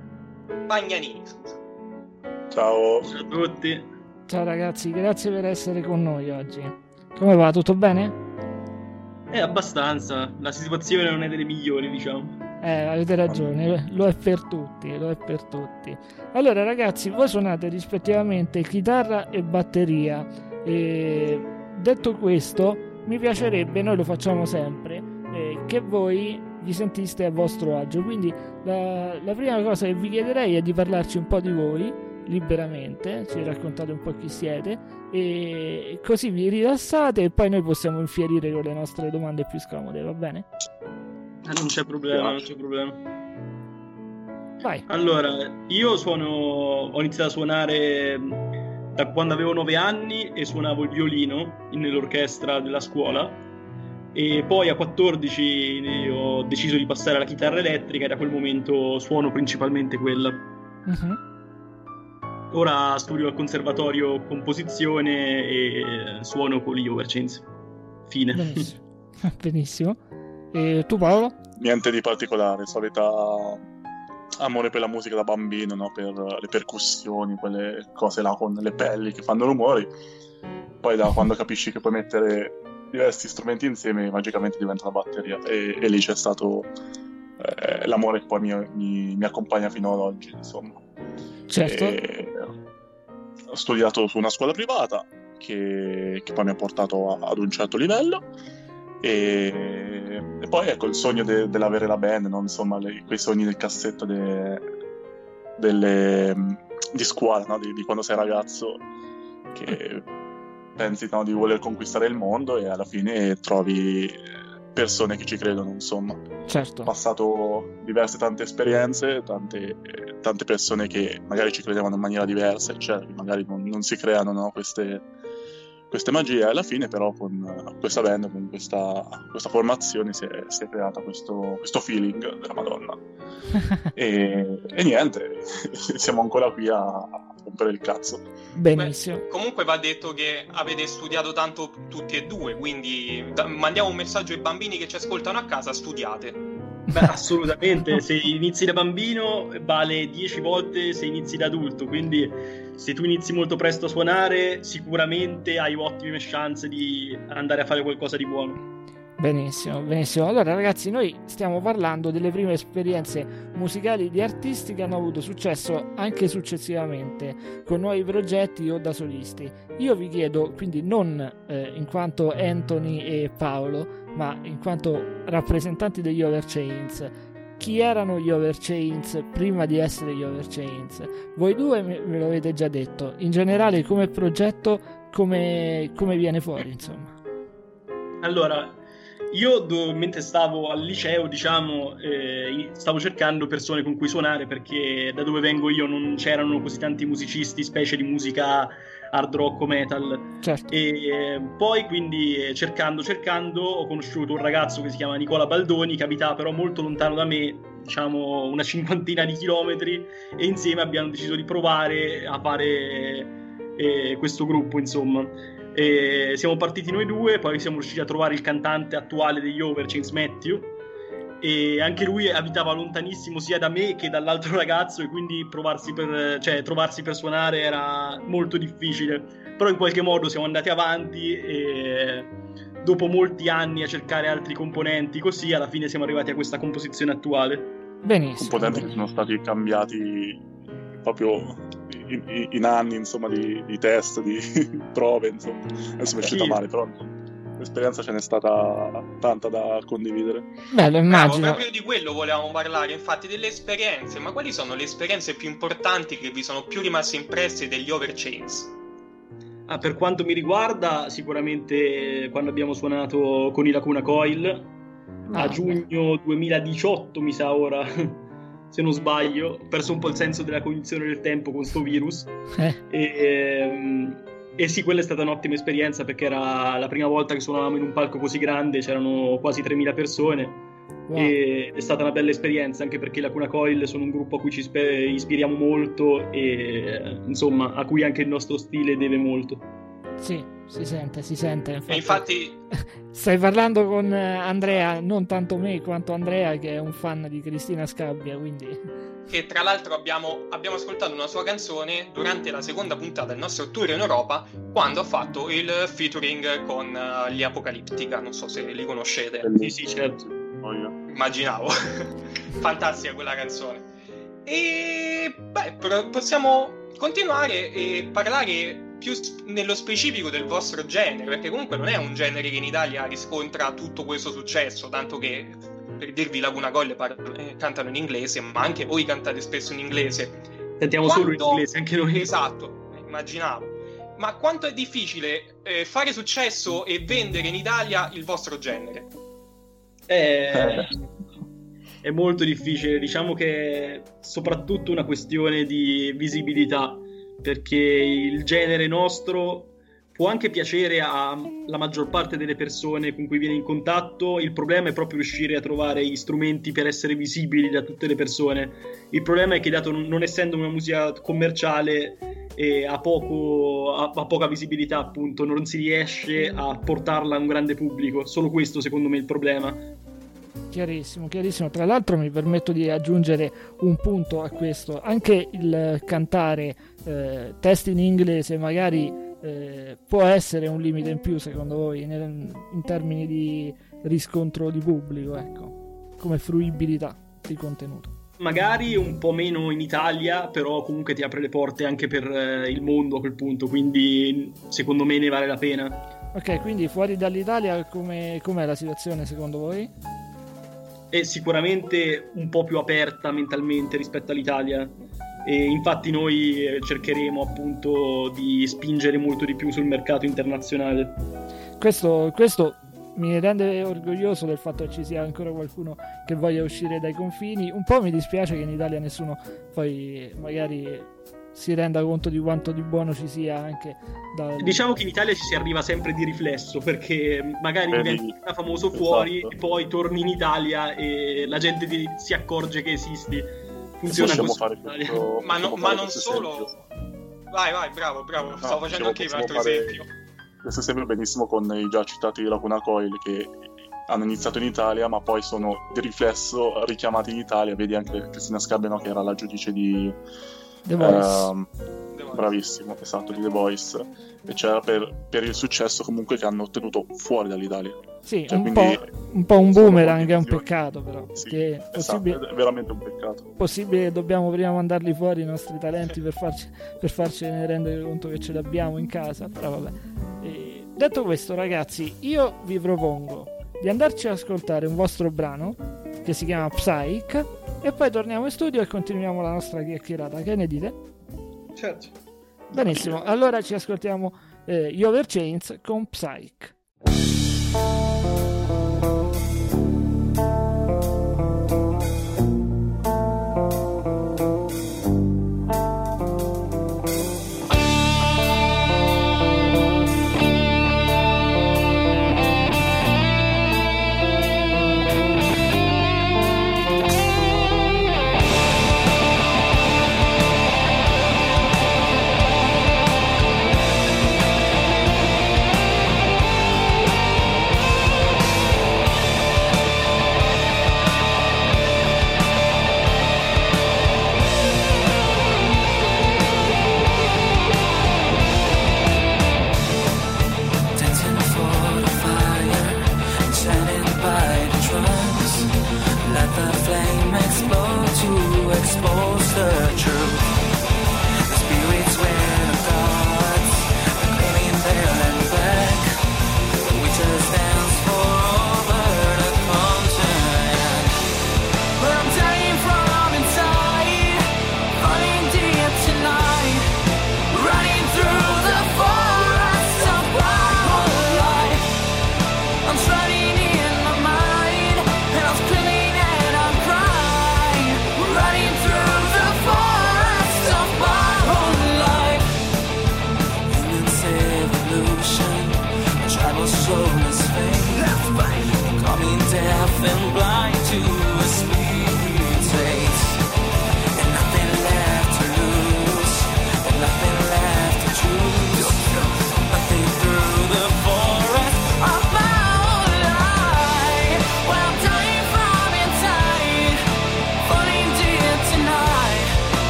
Pagnanini, scusa. Ciao. Ciao a tutti. Ciao ragazzi, grazie per essere con noi oggi. Come va? Tutto bene? Eh, abbastanza. La situazione non è delle migliori, diciamo. Eh, avete ragione, lo è per tutti, lo è per tutti. Allora ragazzi, voi suonate rispettivamente chitarra e batteria. E detto questo, mi piacerebbe, noi lo facciamo sempre, eh, che voi vi sentiste a vostro agio. Quindi la, la prima cosa che vi chiederei è di parlarci un po' di voi liberamente, ci raccontate un po' chi siete e così vi rilassate e poi noi possiamo infierire con le nostre domande più scomode, va bene? Eh, non c'è problema, non c'è problema. Vai. Allora, io suono, ho iniziato a suonare mh, da quando avevo 9 anni e suonavo il violino in- nell'orchestra della scuola e poi a 14 ho deciso di passare alla chitarra elettrica e da quel momento suono principalmente quella. Mhm. Ora studio al conservatorio composizione e suono con gli Overchains. Fine. Benissimo. Benissimo. E tu Paolo? Niente di particolare, solita amore per la musica da bambino, no? per le percussioni, quelle cose là con le pelli che fanno rumori. Poi da quando capisci che puoi mettere diversi strumenti insieme, magicamente diventa una batteria. E, e lì c'è stato eh, l'amore che poi mi, mi- mi accompagna fino ad oggi, insomma. Certo. E ho studiato su una scuola privata che, che poi mi ha portato a- ad un certo livello e, e poi ecco il sogno de- dell'avere la band, no? insomma le- quei sogni del cassetto de- delle, di scuola, no? di, di quando sei ragazzo che pensi no, di voler conquistare il mondo e alla fine trovi eh, persone che ci credono, insomma Certo. ho passato diverse tante esperienze, tante, tante persone che magari ci credevano in maniera diversa, eccetera, che magari non, non si creano no, queste, queste magie. Alla fine, però, con questa band, con questa, questa formazione, si è, si è creata questo, questo feeling della Madonna. E, e niente, siamo ancora qui a, a rompere il cazzo. Benissimo. Comunque va detto che avete studiato tanto tutti e due, quindi da- mandiamo un messaggio ai bambini che ci ascoltano a casa, studiate. Beh, assolutamente, se inizi da bambino vale 10 volte se inizi da adulto, quindi se tu inizi molto presto a suonare sicuramente hai ottime chance di andare a fare qualcosa di buono. Benissimo, benissimo. Allora, ragazzi, noi stiamo parlando delle prime esperienze musicali di artisti che hanno avuto successo anche successivamente con nuovi progetti o da solisti. Io vi chiedo, quindi, non eh, in quanto Anthony e Paolo, ma in quanto rappresentanti degli Overchains, chi erano gli Overchains prima di essere gli Overchains. Voi due me lo avete già detto. In generale, come progetto, come, come viene fuori, insomma. Allora, io do- mentre stavo al liceo, diciamo, eh, stavo cercando persone con cui suonare perché da dove vengo io non c'erano così tanti musicisti, specie di musica hard rock o metal. Certo. E eh, poi quindi eh, cercando, cercando, ho conosciuto un ragazzo che si chiama Nicola Baldoni, che abitava però molto lontano da me, diciamo una cinquantina di chilometri, e insieme abbiamo deciso di provare a fare eh, questo gruppo, insomma. E siamo partiti noi due, poi siamo riusciti a trovare il cantante attuale degli Overchains, Matthew, e anche lui abitava lontanissimo sia da me che dall'altro ragazzo e quindi provarsi per, cioè, trovarsi per suonare era molto difficile. Però in qualche modo siamo andati avanti e dopo molti anni a cercare altri componenti così alla fine siamo arrivati a questa composizione attuale. Benissimo. componenti che sono stati cambiati proprio in, in- anni insomma di, di test, di prove insomma adesso mi è uscita male però l'esperienza ce n'è stata tanta da condividere Bello, Bravo, immagino. proprio di quello volevamo parlare, infatti, delle esperienze. Ma quali sono le esperienze più importanti che vi sono più rimaste impresse degli Overchains? Ah, per quanto mi riguarda, sicuramente quando abbiamo suonato con i Lacuna Coil Ah, a giugno 2018, mi sa ora, se non sbaglio, ho perso un po' il senso della cognizione del tempo con sto virus. Eh, E, ehm, e sì, quella è stata un'ottima esperienza perché era la prima volta che suonavamo in un palco così grande, c'erano quasi 3.000 persone wow. e è stata una bella esperienza anche perché Lacuna Coil sono un gruppo a cui ci ispiriamo molto e insomma a cui anche il nostro stile deve molto. Sì, si sente, si sente. E infatti, Stai parlando con eh, Andrea, non tanto me quanto Andrea che è un fan di Cristina Scabbia, quindi che tra l'altro abbiamo, abbiamo ascoltato una sua canzone durante la seconda puntata del nostro tour in Europa, quando ha fatto il featuring con eh, gli Apocalittica. Non so se li conoscete. Sì, sì, certo. Oh. Immaginavo. Fantastica quella canzone. E beh, possiamo continuare e parlare più s- nello specifico del vostro genere, perché comunque non è un genere che in Italia riscontra tutto questo successo, tanto che per dirvi Laguna Colle par- eh, cantano in inglese, ma anche voi cantate spesso in inglese. Sentiamo solo in Quando- inglese anche noi. Esatto, eh, immaginavo. Ma quanto è difficile eh, fare successo e vendere in Italia il vostro genere? Eh, è molto difficile, diciamo che è soprattutto una questione di visibilità, perché il genere nostro può anche piacere alla maggior parte delle persone con cui viene in contatto, il problema è proprio riuscire a trovare gli strumenti per essere visibili da tutte le persone. Il problema è che dato non essendo una musica commerciale e ha, poco, ha- ha poca visibilità appunto, non si riesce a portarla a un grande pubblico, solo questo secondo me è il problema. Chiarissimo, chiarissimo. Tra l'altro mi permetto di aggiungere un punto a questo, anche il cantare eh, testi in inglese magari eh, può essere un limite in più secondo voi nel- in termini di riscontro di pubblico, ecco, come fruibilità di contenuto. magari un po' meno in Italia, però comunque ti apre le porte anche per eh, il mondo a quel punto, quindi secondo me ne vale la pena. Ok, quindi fuori dall'Italia come, com'è la situazione secondo voi? È sicuramente un po' più aperta mentalmente rispetto all'Italia. E infatti noi eh, cercheremo appunto di spingere molto di più sul mercato internazionale. Questo, questo mi rende orgoglioso del fatto che ci sia ancora qualcuno che voglia uscire dai confini. Un po' mi dispiace che in Italia nessuno poi magari si renda conto di quanto di buono ci sia anche da... Diciamo che in Italia ci si arriva sempre di riflesso perché magari Vedi? diventi prima famoso fuori Esatto. e poi torni in Italia e la gente ti- si accorge che esisti. Funziona così. questo, Ma, no- ma non solo. esempio. Vai, vai, bravo, bravo. Stavo facendo anche un altro fare- esempio. questo esempio benissimo con i già citati Lacuna Coil che hanno iniziato in Italia ma poi sono di riflesso richiamati in Italia vedi anche Cristina Scabbiano che era la giudice di The Voice. Devo- bravissimo esatto di The Voice e c'era per, per il successo comunque che hanno ottenuto fuori dall'Italia sì, cioè, un, po', un po' un boomerang, è un peccato però. Sì, esatto, possibile, è veramente un peccato possibile che dobbiamo prima mandarli fuori i nostri talenti per, farci, per farcene rendere conto che ce li abbiamo in casa. Però vabbè. E detto questo, ragazzi, io vi propongo di andarci ad ascoltare un vostro brano che si chiama Psych e poi torniamo in studio e continuiamo la nostra chiacchierata. Che ne dite? Certo. Benissimo, allora ci ascoltiamo eh, gli Overchains con Psych.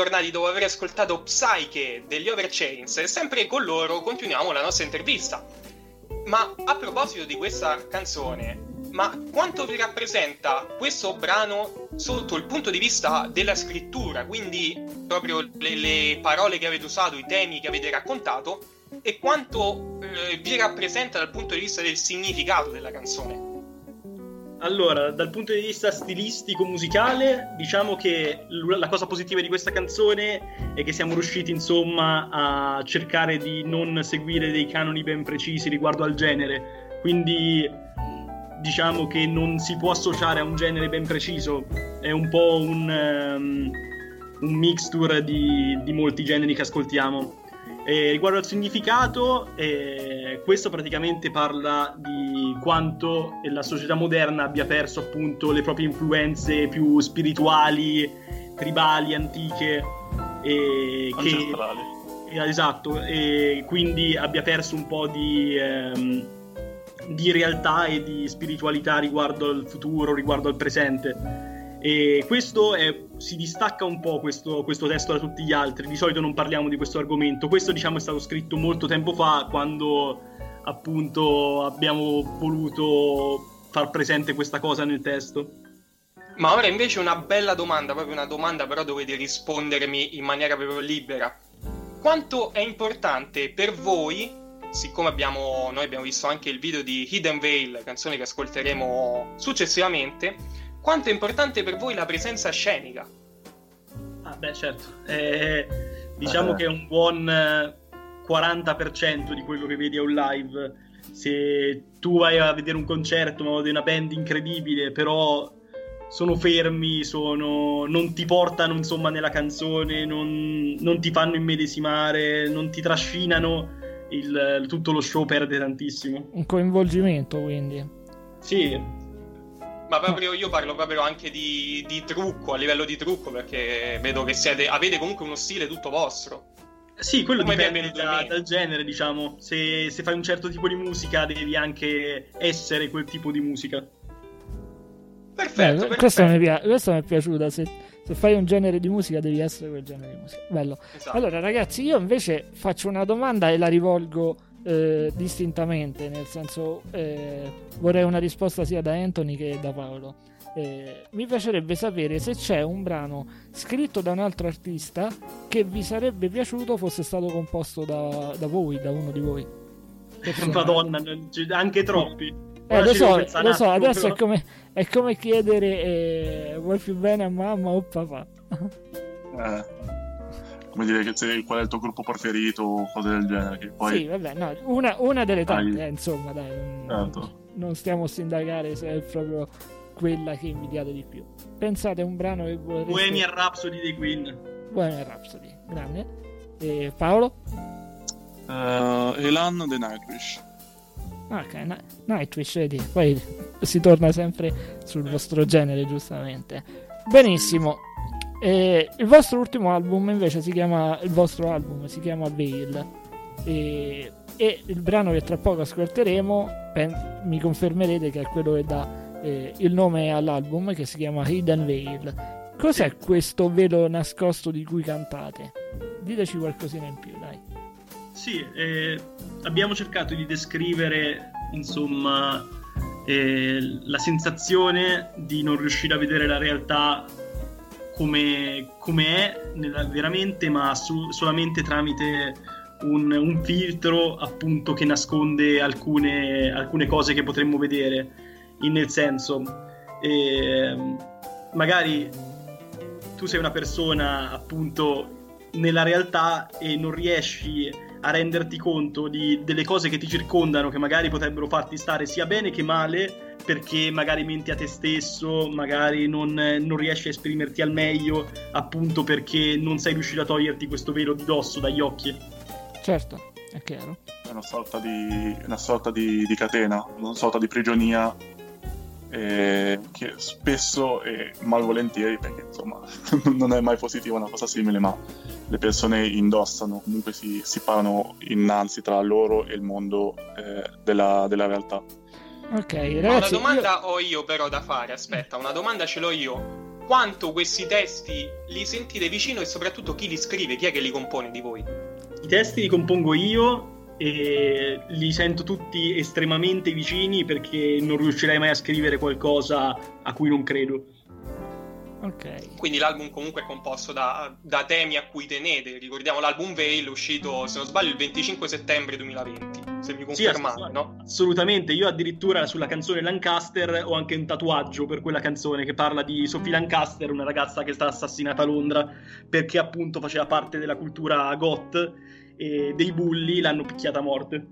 Ed eccoci tornati dopo aver ascoltato Psyche degli Overchains e sempre con loro continuiamo la nostra intervista. Ma a proposito di questa canzone, ma quanto vi rappresenta questo brano sotto il punto di vista della scrittura, quindi proprio le, le parole che avete usato, i temi che avete raccontato, e quanto eh, vi rappresenta dal punto di vista del significato della canzone? Allora, dal punto di vista stilistico musicale, diciamo che l- la cosa positiva di questa canzone è che siamo riusciti, insomma, a cercare di non seguire dei canoni ben precisi riguardo al genere. Quindi diciamo che non si può associare a un genere ben preciso, è un po' un, ehm, un mixture di, di molti generi che ascoltiamo. E riguardo al significato, eh, questo praticamente parla di quanto la società moderna abbia perso appunto le proprie influenze più spirituali, tribali, antiche, e che, Ancestrali. eh, esatto, e quindi abbia perso un po' di, ehm, di realtà e di spiritualità riguardo al futuro, riguardo al presente. E questo è- si distacca un po' questo, questo testo da tutti gli altri. Di solito non parliamo di questo argomento. Questo, diciamo, è stato scritto molto tempo fa, quando appunto abbiamo voluto far presente questa cosa nel testo. Ma ora invece una bella domanda, proprio una domanda però dovete rispondermi in maniera proprio libera. Quanto è importante per voi, siccome abbiamo, noi abbiamo visto anche il video di Hidden Veil, canzone che ascolteremo successivamente, quanto è importante per voi la presenza scenica? Ah, beh, certo. Eh, diciamo Eh. che è un buon eh, 40% di quello che vedi a un live. Se tu vai a vedere un concerto, ma di una band incredibile, però sono fermi, sono... non ti portano insomma nella canzone, non, non ti fanno immedesimare, non ti trascinano, il- tutto lo show perde tantissimo. Un coinvolgimento, quindi. Sì, Ma proprio io parlo proprio anche di, di trucco, a livello di trucco, perché vedo che siete, avete comunque uno stile tutto vostro. Sì, quello Come è dipende da- dal genere, diciamo. Se, se fai un certo tipo di musica, devi anche essere quel tipo di musica. Perfetto, perfetto. questo, mi pia- questo mi è piaciuta. Se, se fai un genere di musica, devi essere quel genere di musica. Bello. Esatto. Allora, ragazzi, io invece faccio una domanda e la rivolgo eh, distintamente, nel senso eh, vorrei una risposta sia da Anthony che da Paolo. Eh, mi piacerebbe sapere se c'è un brano scritto da un altro artista che vi sarebbe piaciuto fosse stato composto da, da voi, da uno di voi. Personale. Madonna, anche troppi. Eh, lo so, lo so, adesso è come, è come chiedere eh, vuoi più bene a mamma o papà? Eh, come dire, che se- qual è il tuo gruppo preferito o cose del genere. Che poi, Sì, vabbè, no, una, una delle tante, Dai. eh, insomma, dai, non, Certo. non stiamo a sindacare se è proprio quella che invidiate di più. Pensate a un brano che vorreste... Bohemian Rhapsody dei Queen. Bohemian Rhapsody, grande. E Paolo? Eh, Elan The Nightwish. Ah, Ok, Ni- Nightwish, vedi, poi si torna sempre sul vostro genere, giustamente. Benissimo. E il vostro ultimo album invece si chiama, il vostro album si chiama Veil. E, e il brano che tra poco ascolteremo, pen- mi confermerete che è quello che dà eh, il nome all'album, che si chiama Hidden Veil. Cos'è questo velo nascosto di cui cantate? Diteci qualcosina in più, dai. Sì, eh, abbiamo cercato di descrivere, insomma, eh, la sensazione di non riuscire a vedere la realtà come, come è nella- veramente, ma su- solamente tramite un, un filtro appunto che nasconde alcune, alcune cose che potremmo vedere. In nel senso, ehm, magari tu sei una persona appunto nella realtà e non riesci a renderti conto di- delle cose che ti circondano che magari potrebbero farti stare sia bene che male perché magari menti a te stesso, magari non, non riesci a esprimerti al meglio appunto perché non sei riuscito a toglierti questo velo di dosso dagli occhi. Certo, è chiaro. È una sorta di, una sorta di, di catena, una sorta di prigionia eh, che spesso e malvolentieri, perché insomma non è mai positiva una cosa simile, ma le persone indossano, comunque si, si parano innanzi tra loro e il mondo eh, della, della realtà. Ok, Ma una ragazzi, io- domanda ho io però da fare, aspetta, una domanda ce l'ho io. Quanto questi testi li sentite vicino e soprattutto chi li scrive, chi è che li compone di voi? I testi li compongo io e li sento tutti estremamente vicini perché non riuscirei mai a scrivere qualcosa a cui non credo. ok. Quindi l'album comunque è composto da, da temi a cui tenete. Ricordiamo l'album Veil uscito, se non sbaglio, il 25 settembre 2020. Se mi Sì, confermate, ass- no? Assolutamente, io addirittura sulla canzone Lancaster ho anche un tatuaggio per quella canzone che parla di Sophie Lancaster, una ragazza che è stata assassinata a Londra perché appunto faceva parte della cultura goth e dei bulli l'hanno picchiata a morte.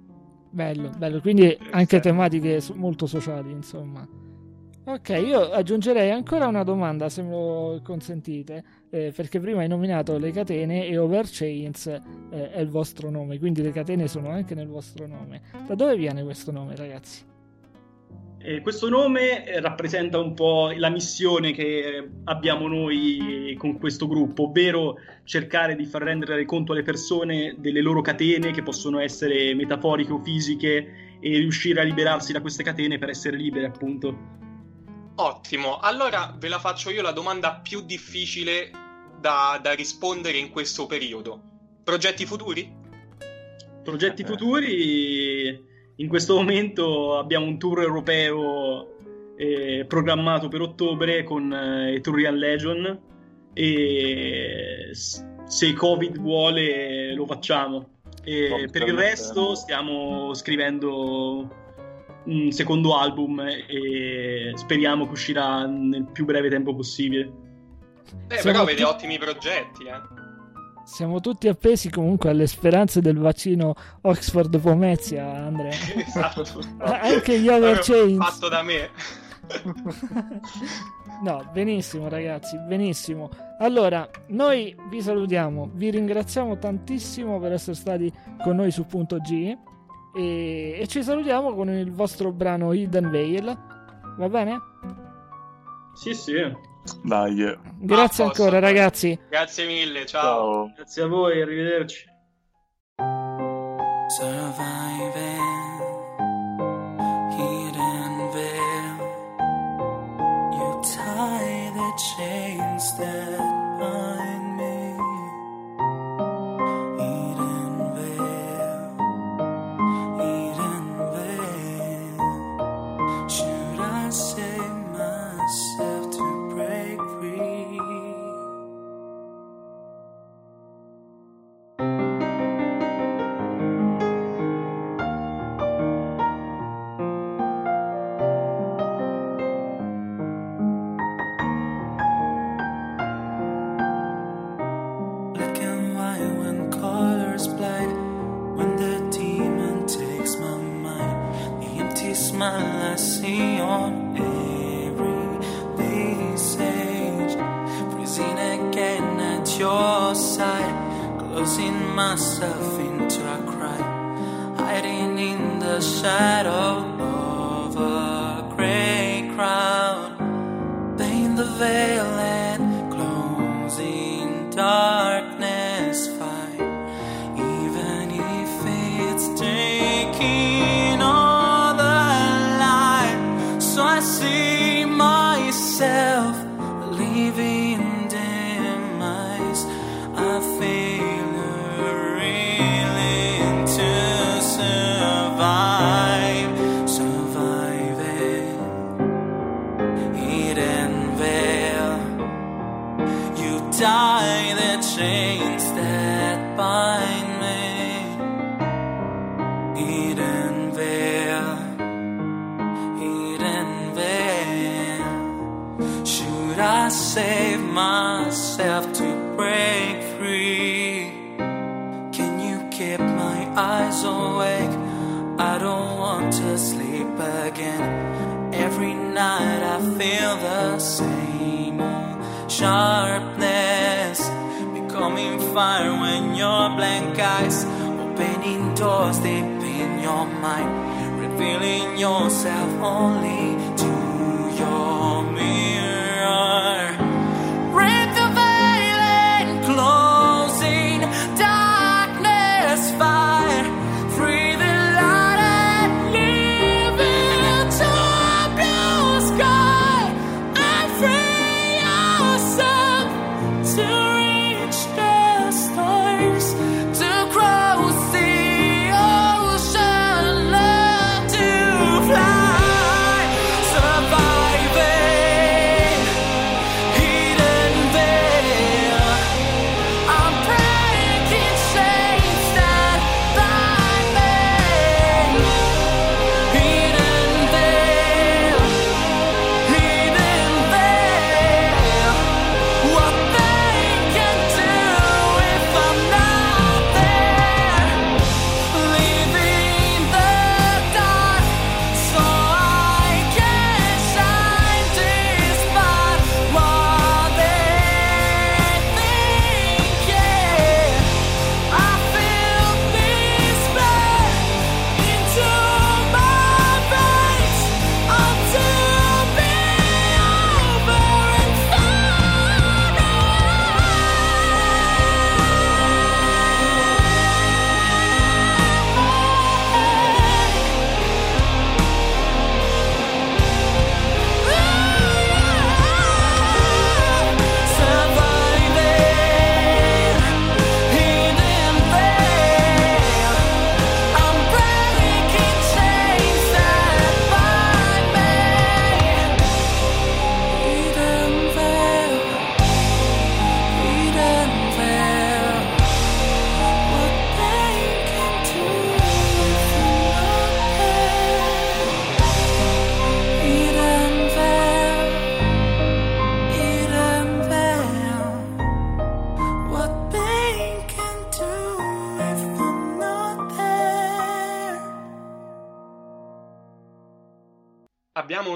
Bello, bello. Quindi anche tematiche molto sociali, insomma. Ok, io aggiungerei ancora una domanda, se me lo consentite, eh, perché prima hai nominato le catene e Overchains eh, è il vostro nome, quindi le catene sono anche nel vostro nome. Da dove viene questo nome, ragazzi? E questo nome eh, rappresenta un po' la missione che abbiamo noi con questo gruppo, ovvero cercare di far rendere conto alle persone delle loro catene, che possono essere metaforiche o fisiche, e riuscire a liberarsi da queste catene per essere libere, appunto. Ottimo, allora ve la faccio io la domanda più difficile da, da rispondere in questo periodo. Progetti futuri? Progetti futuri, in questo momento abbiamo un tour europeo eh, programmato per ottobre con eh, Etrurian Legion e se il Covid vuole lo facciamo. E per il resto stiamo scrivendo un secondo album e speriamo che uscirà nel più breve tempo possibile. Beh, Siamo però avete tutti- ottimi progetti, eh. Siamo tutti appesi comunque alle speranze del vaccino Oxford Pomezia, Andrea. esatto. Anche gli Over Chains. Fatto da me. No, benissimo ragazzi, benissimo. Allora, noi vi salutiamo, vi ringraziamo tantissimo per essere stati con noi su Punto G e, e ci salutiamo con il vostro brano Hidden Veil. Va bene? Sì, sì. Dai. Grazie posto. ancora ragazzi. Grazie mille, ciao. ciao. Grazie a voi, arrivederci. Surviving, hidden veil. You tie the chains that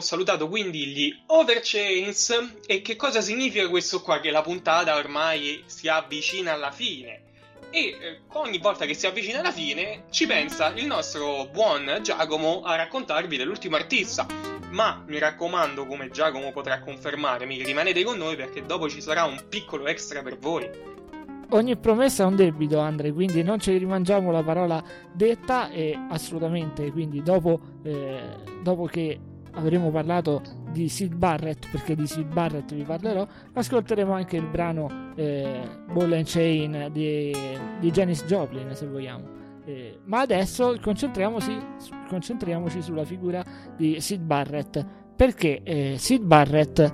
salutato quindi gli Overchains e che cosa significa questo qua? Che la puntata ormai si avvicina alla fine. E eh, ogni volta che si avvicina alla fine ci pensa il nostro buon Giacomo a raccontarvi dell'ultimo artista. Ma mi raccomando, come Giacomo potrà confermarmi, rimanete con noi perché dopo ci sarà un piccolo extra per voi. Ogni promessa è un debito, Andre, quindi non ci rimangiamo la parola detta e assolutamente, quindi dopo, eh, dopo che avremo parlato di Sid Barrett, perché di Sid Barrett vi parlerò, ascolteremo anche il brano eh, Ball and Chain di, di Janis Joplin, se vogliamo. Eh, ma adesso concentriamoci, concentriamoci sulla figura di Sid Barrett, perché eh, Sid Barrett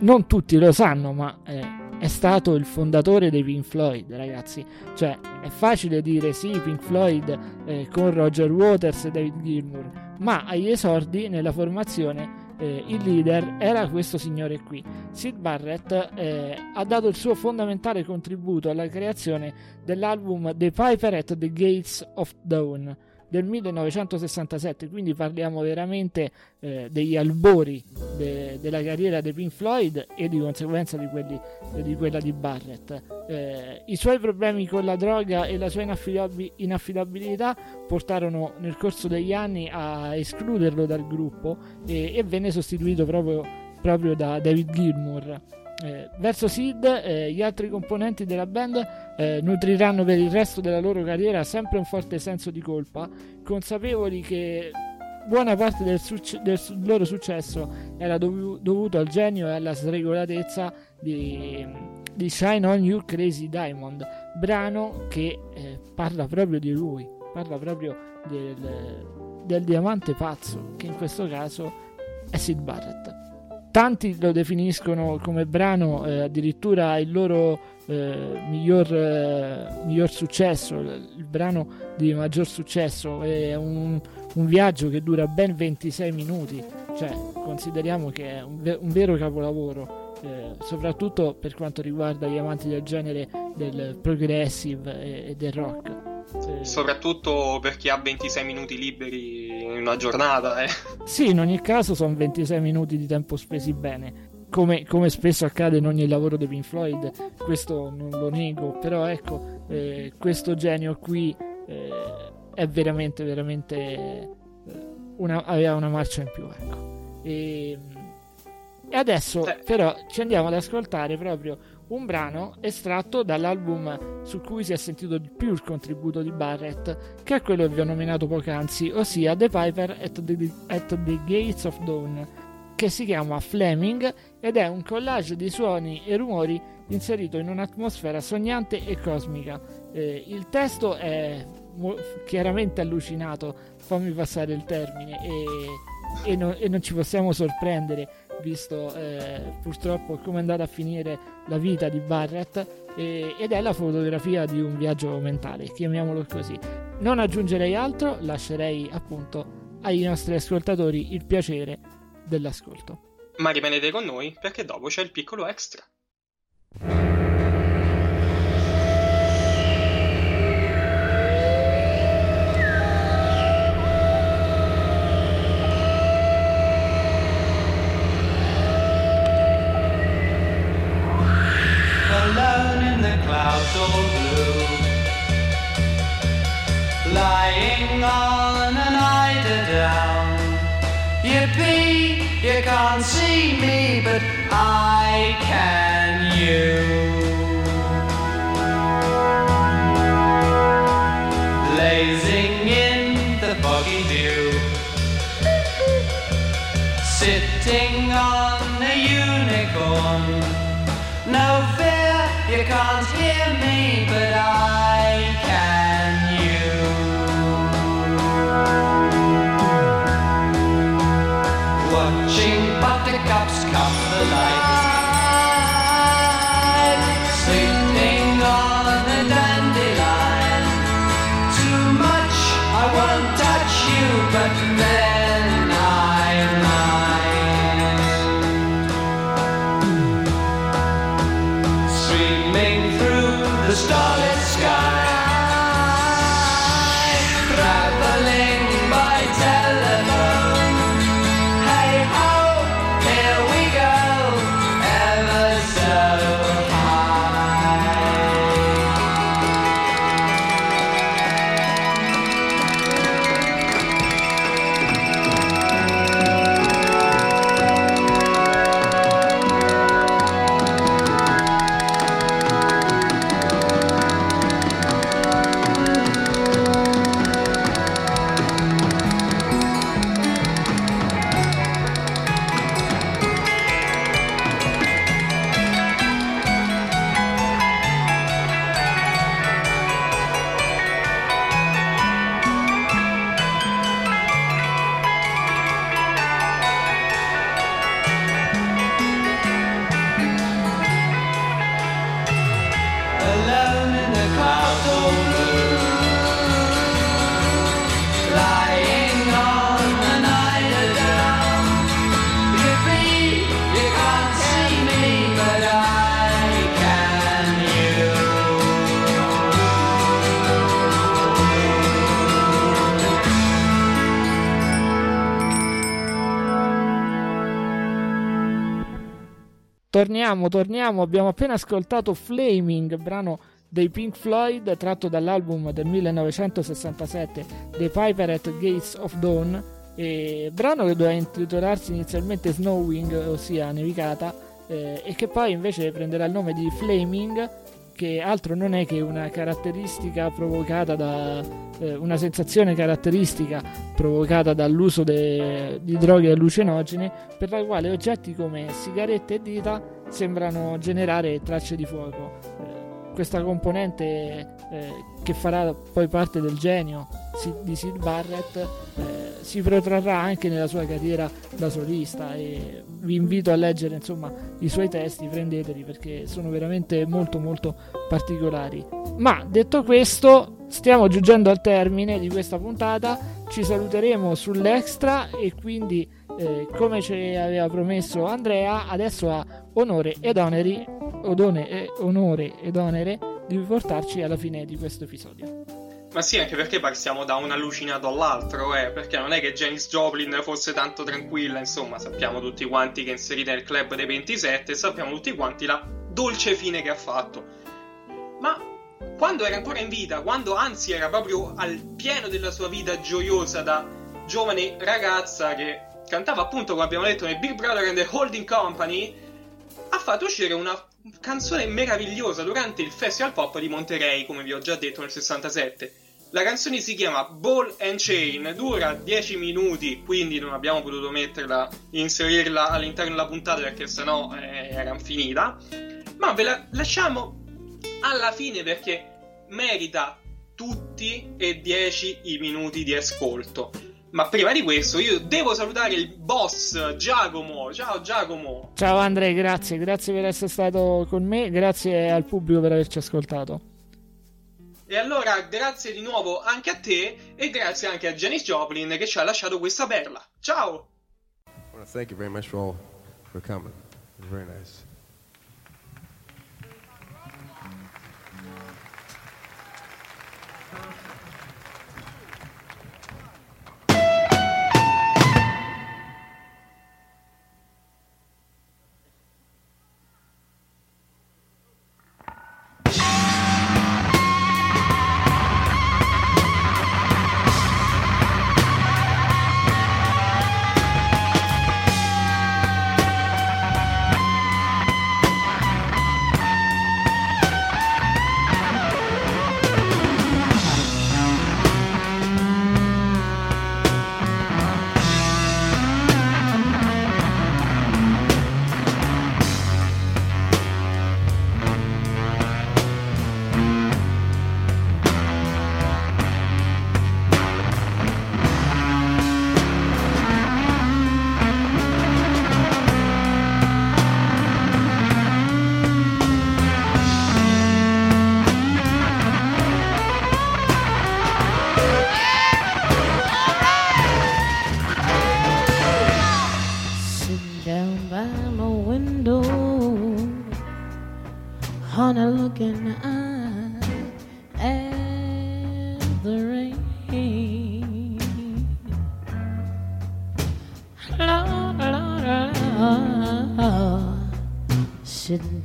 non tutti lo sanno, ma eh, è stato il fondatore dei Pink Floyd, ragazzi. Cioè, è facile dire sì, Pink Floyd eh, con Roger Waters e David Gilmour, ma agli esordi nella formazione eh, il leader era questo signore qui. Sid Barrett eh, ha dato il suo fondamentale contributo alla creazione dell'album The Piper at the Gates of Dawn del 1967, quindi parliamo veramente eh, degli albori de- della carriera dei Pink Floyd e di conseguenza di, quelli, di quella di Barrett. Eh, I suoi problemi con la droga e la sua inaffidab- inaffidabilità portarono nel corso degli anni a escluderlo dal gruppo e, e venne sostituito proprio, proprio da David Gilmour. Eh, verso Sid, eh, gli altri componenti della band eh, nutriranno per il resto della loro carriera sempre un forte senso di colpa, consapevoli che buona parte del, succe- del su- loro successo era dovu- dovuto al genio e alla sregolatezza di, di Shine On You Crazy Diamond, brano che eh, parla proprio di lui, parla proprio del, del diamante pazzo, che in questo caso è Sid Barrett. Tanti lo definiscono come brano eh, addirittura il loro eh, miglior, eh, miglior successo, il, brano di maggior successo. È un, un viaggio che dura ben 26 minuti, cioè consideriamo che è un, un vero capolavoro, eh, soprattutto per quanto riguarda gli amanti del genere del progressive e, e del rock. Eh, Soprattutto per chi ha 26 minuti liberi in una giornata, eh. Sì, in ogni caso sono 26 minuti di tempo spesi bene. Come, come spesso accade in ogni lavoro dei Pink Floyd, questo non lo nego, però ecco, eh, questo genio qui eh, è veramente, veramente eh, una, aveva una marcia in più, ecco. E, e adesso però ci andiamo ad ascoltare proprio un brano estratto dall'album su cui si è sentito di più il contributo di Barrett, che è quello che vi ho nominato poc'anzi, ossia The Piper at the, at the Gates of Dawn, che si chiama Fleming ed è un collage di suoni e rumori inserito in un'atmosfera sognante e cosmica. Eh, il testo è mo- chiaramente allucinato, fammi passare il termine, e, e non- e non ci possiamo sorprendere visto eh, purtroppo come è andata a finire la vita di Barrett e- ed è la fotografia di un viaggio mentale, chiamiamolo così. Non aggiungerei altro, lascerei appunto ai nostri ascoltatori il piacere dell'ascolto. Ma rimanete con noi perché dopo c'è il piccolo extra. Lying on an eider down. Yippee, you can't see me, but I can you. Blazing in the foggy dew. Sitting on a unicorn. No fear, you can't hear me, but I Torniamo, torniamo. Abbiamo appena ascoltato Flaming, brano dei Pink Floyd tratto dall'album del 1967 The Piper at Gates of Dawn, brano che doveva intitolarsi inizialmente Snowing, ossia nevicata, eh, e che poi invece prenderà il nome di Flaming, che altro non è che una caratteristica provocata da eh, una sensazione caratteristica provocata dall'uso de- di droghe allucinogene per la quale oggetti come sigarette e dita sembrano generare tracce di fuoco. Eh, questa componente eh, che farà poi parte del genio di Sid Barrett eh, si protrarrà anche nella sua carriera da solista e vi invito a leggere insomma i suoi testi, prendeteli perché sono veramente molto molto particolari. Ma detto questo, stiamo giungendo al termine di questa puntata, ci saluteremo sull'extra e quindi eh, come ci aveva promesso Andrea, adesso ha onore ed oneri, odone, eh, onore ed onere di portarci alla fine di questo episodio. Ma sì, anche perché passiamo da un allucinato all'altro, eh, perché non è che Janis Joplin fosse tanto tranquilla, insomma, sappiamo tutti quanti che è inserita nel club dei 27 e sappiamo tutti quanti la dolce fine che ha fatto. Ma quando era ancora in vita, quando anzi era proprio al pieno della sua vita gioiosa da giovane ragazza che cantava appunto, come abbiamo detto, nel Big Brother and the Holding Company, ha fatto uscire una canzone meravigliosa durante il Festival Pop di Monterey, come vi ho già detto nel 67. La canzone si chiama Ball and Chain, dura 10 minuti, quindi non abbiamo potuto metterla, inserirla all'interno della puntata perché sennò eh, era finita. Ma ve la lasciamo alla fine perché merita tutti e 10 i minuti di ascolto. Ma prima di questo io devo salutare il boss Giacomo. Ciao Giacomo. Ciao Andrea, grazie, grazie per essere stato con me, grazie al pubblico per averci ascoltato. E allora grazie di nuovo anche a te e grazie anche a Janis Joplin che ci ha lasciato questa perla. Ciao! I want to thank you very much for all for coming. It was very nice.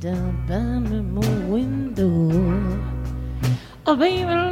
Down by my window, oh baby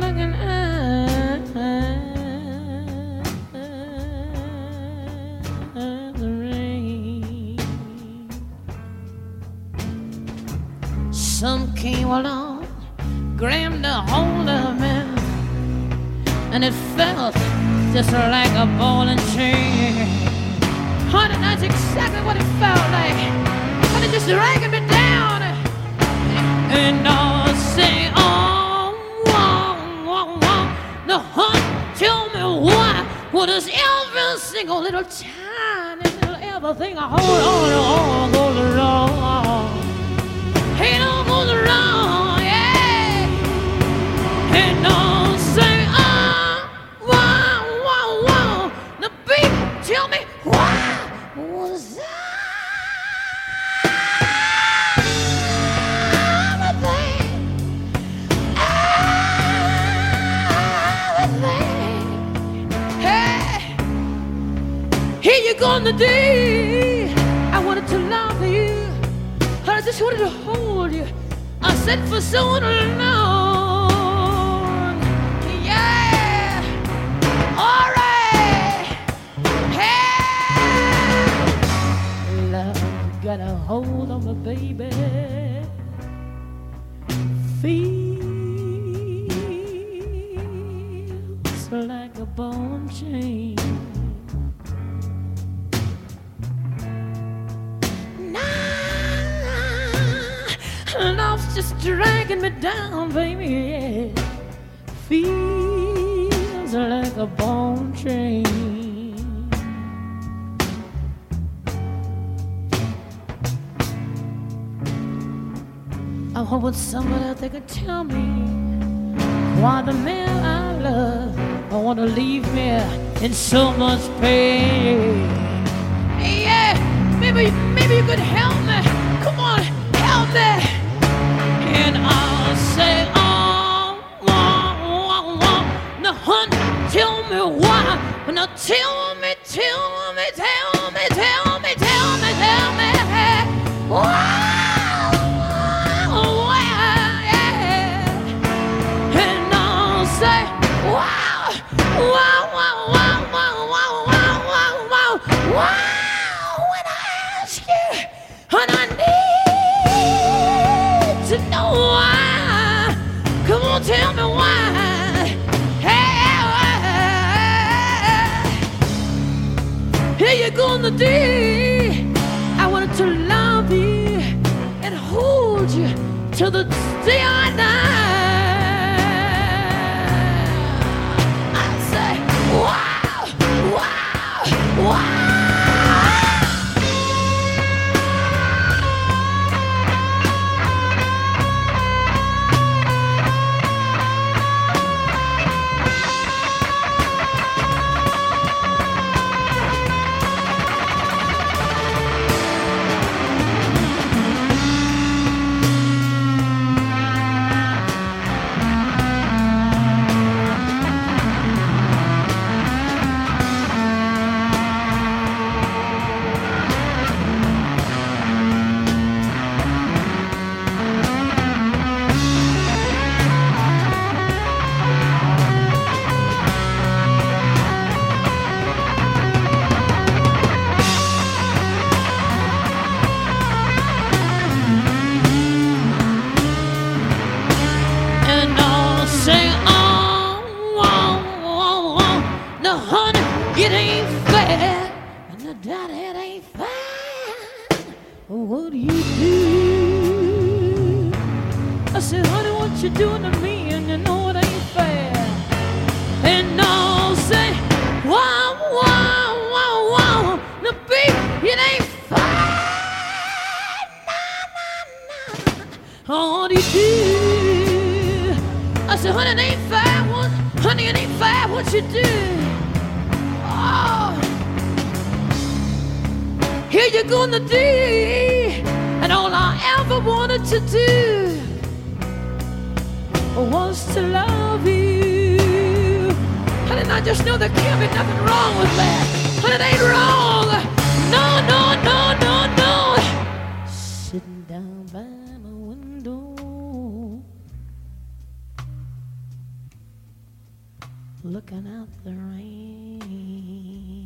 tell me why the man I love want to leave me in so much pain. Yeah, maybe maybe you could help me. Come on, help me. And I'll say, oh, wah, wah, wah. Now, hun, tell me why. Now, tell me, tell me, tell me, tell me, you gonna. I wanted to love you and hold you till the day I die. You're gonna do, and all I ever wanted to do was to love you. And then I just know there can't be nothing wrong with that. And it ain't wrong. No, no, no, no, no. Sitting down by my window. looking out the rain.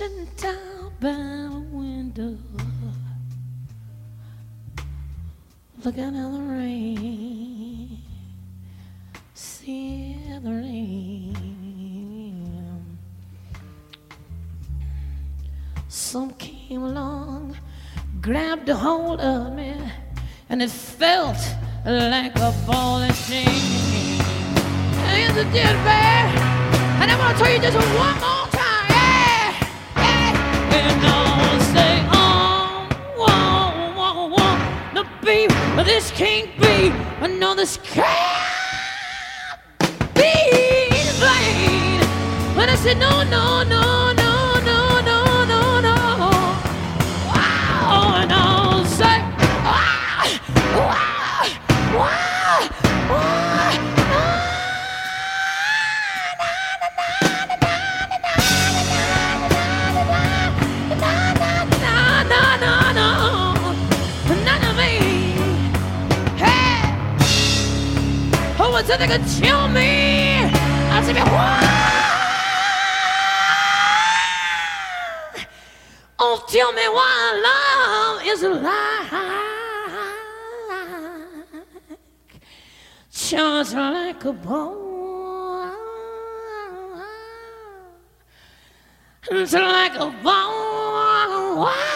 Sitting down by the window, looking at the rain. See the rain. Some came along, grabbed a hold of me, and it felt like a ball and chain. And it did, bear. And I'm gonna tell you just one more this can't be. No, this can't be vain. And I said, no, no, no, said they could kill me. I said, why? Oh, tell me why love is like just like a bone, just like a bone.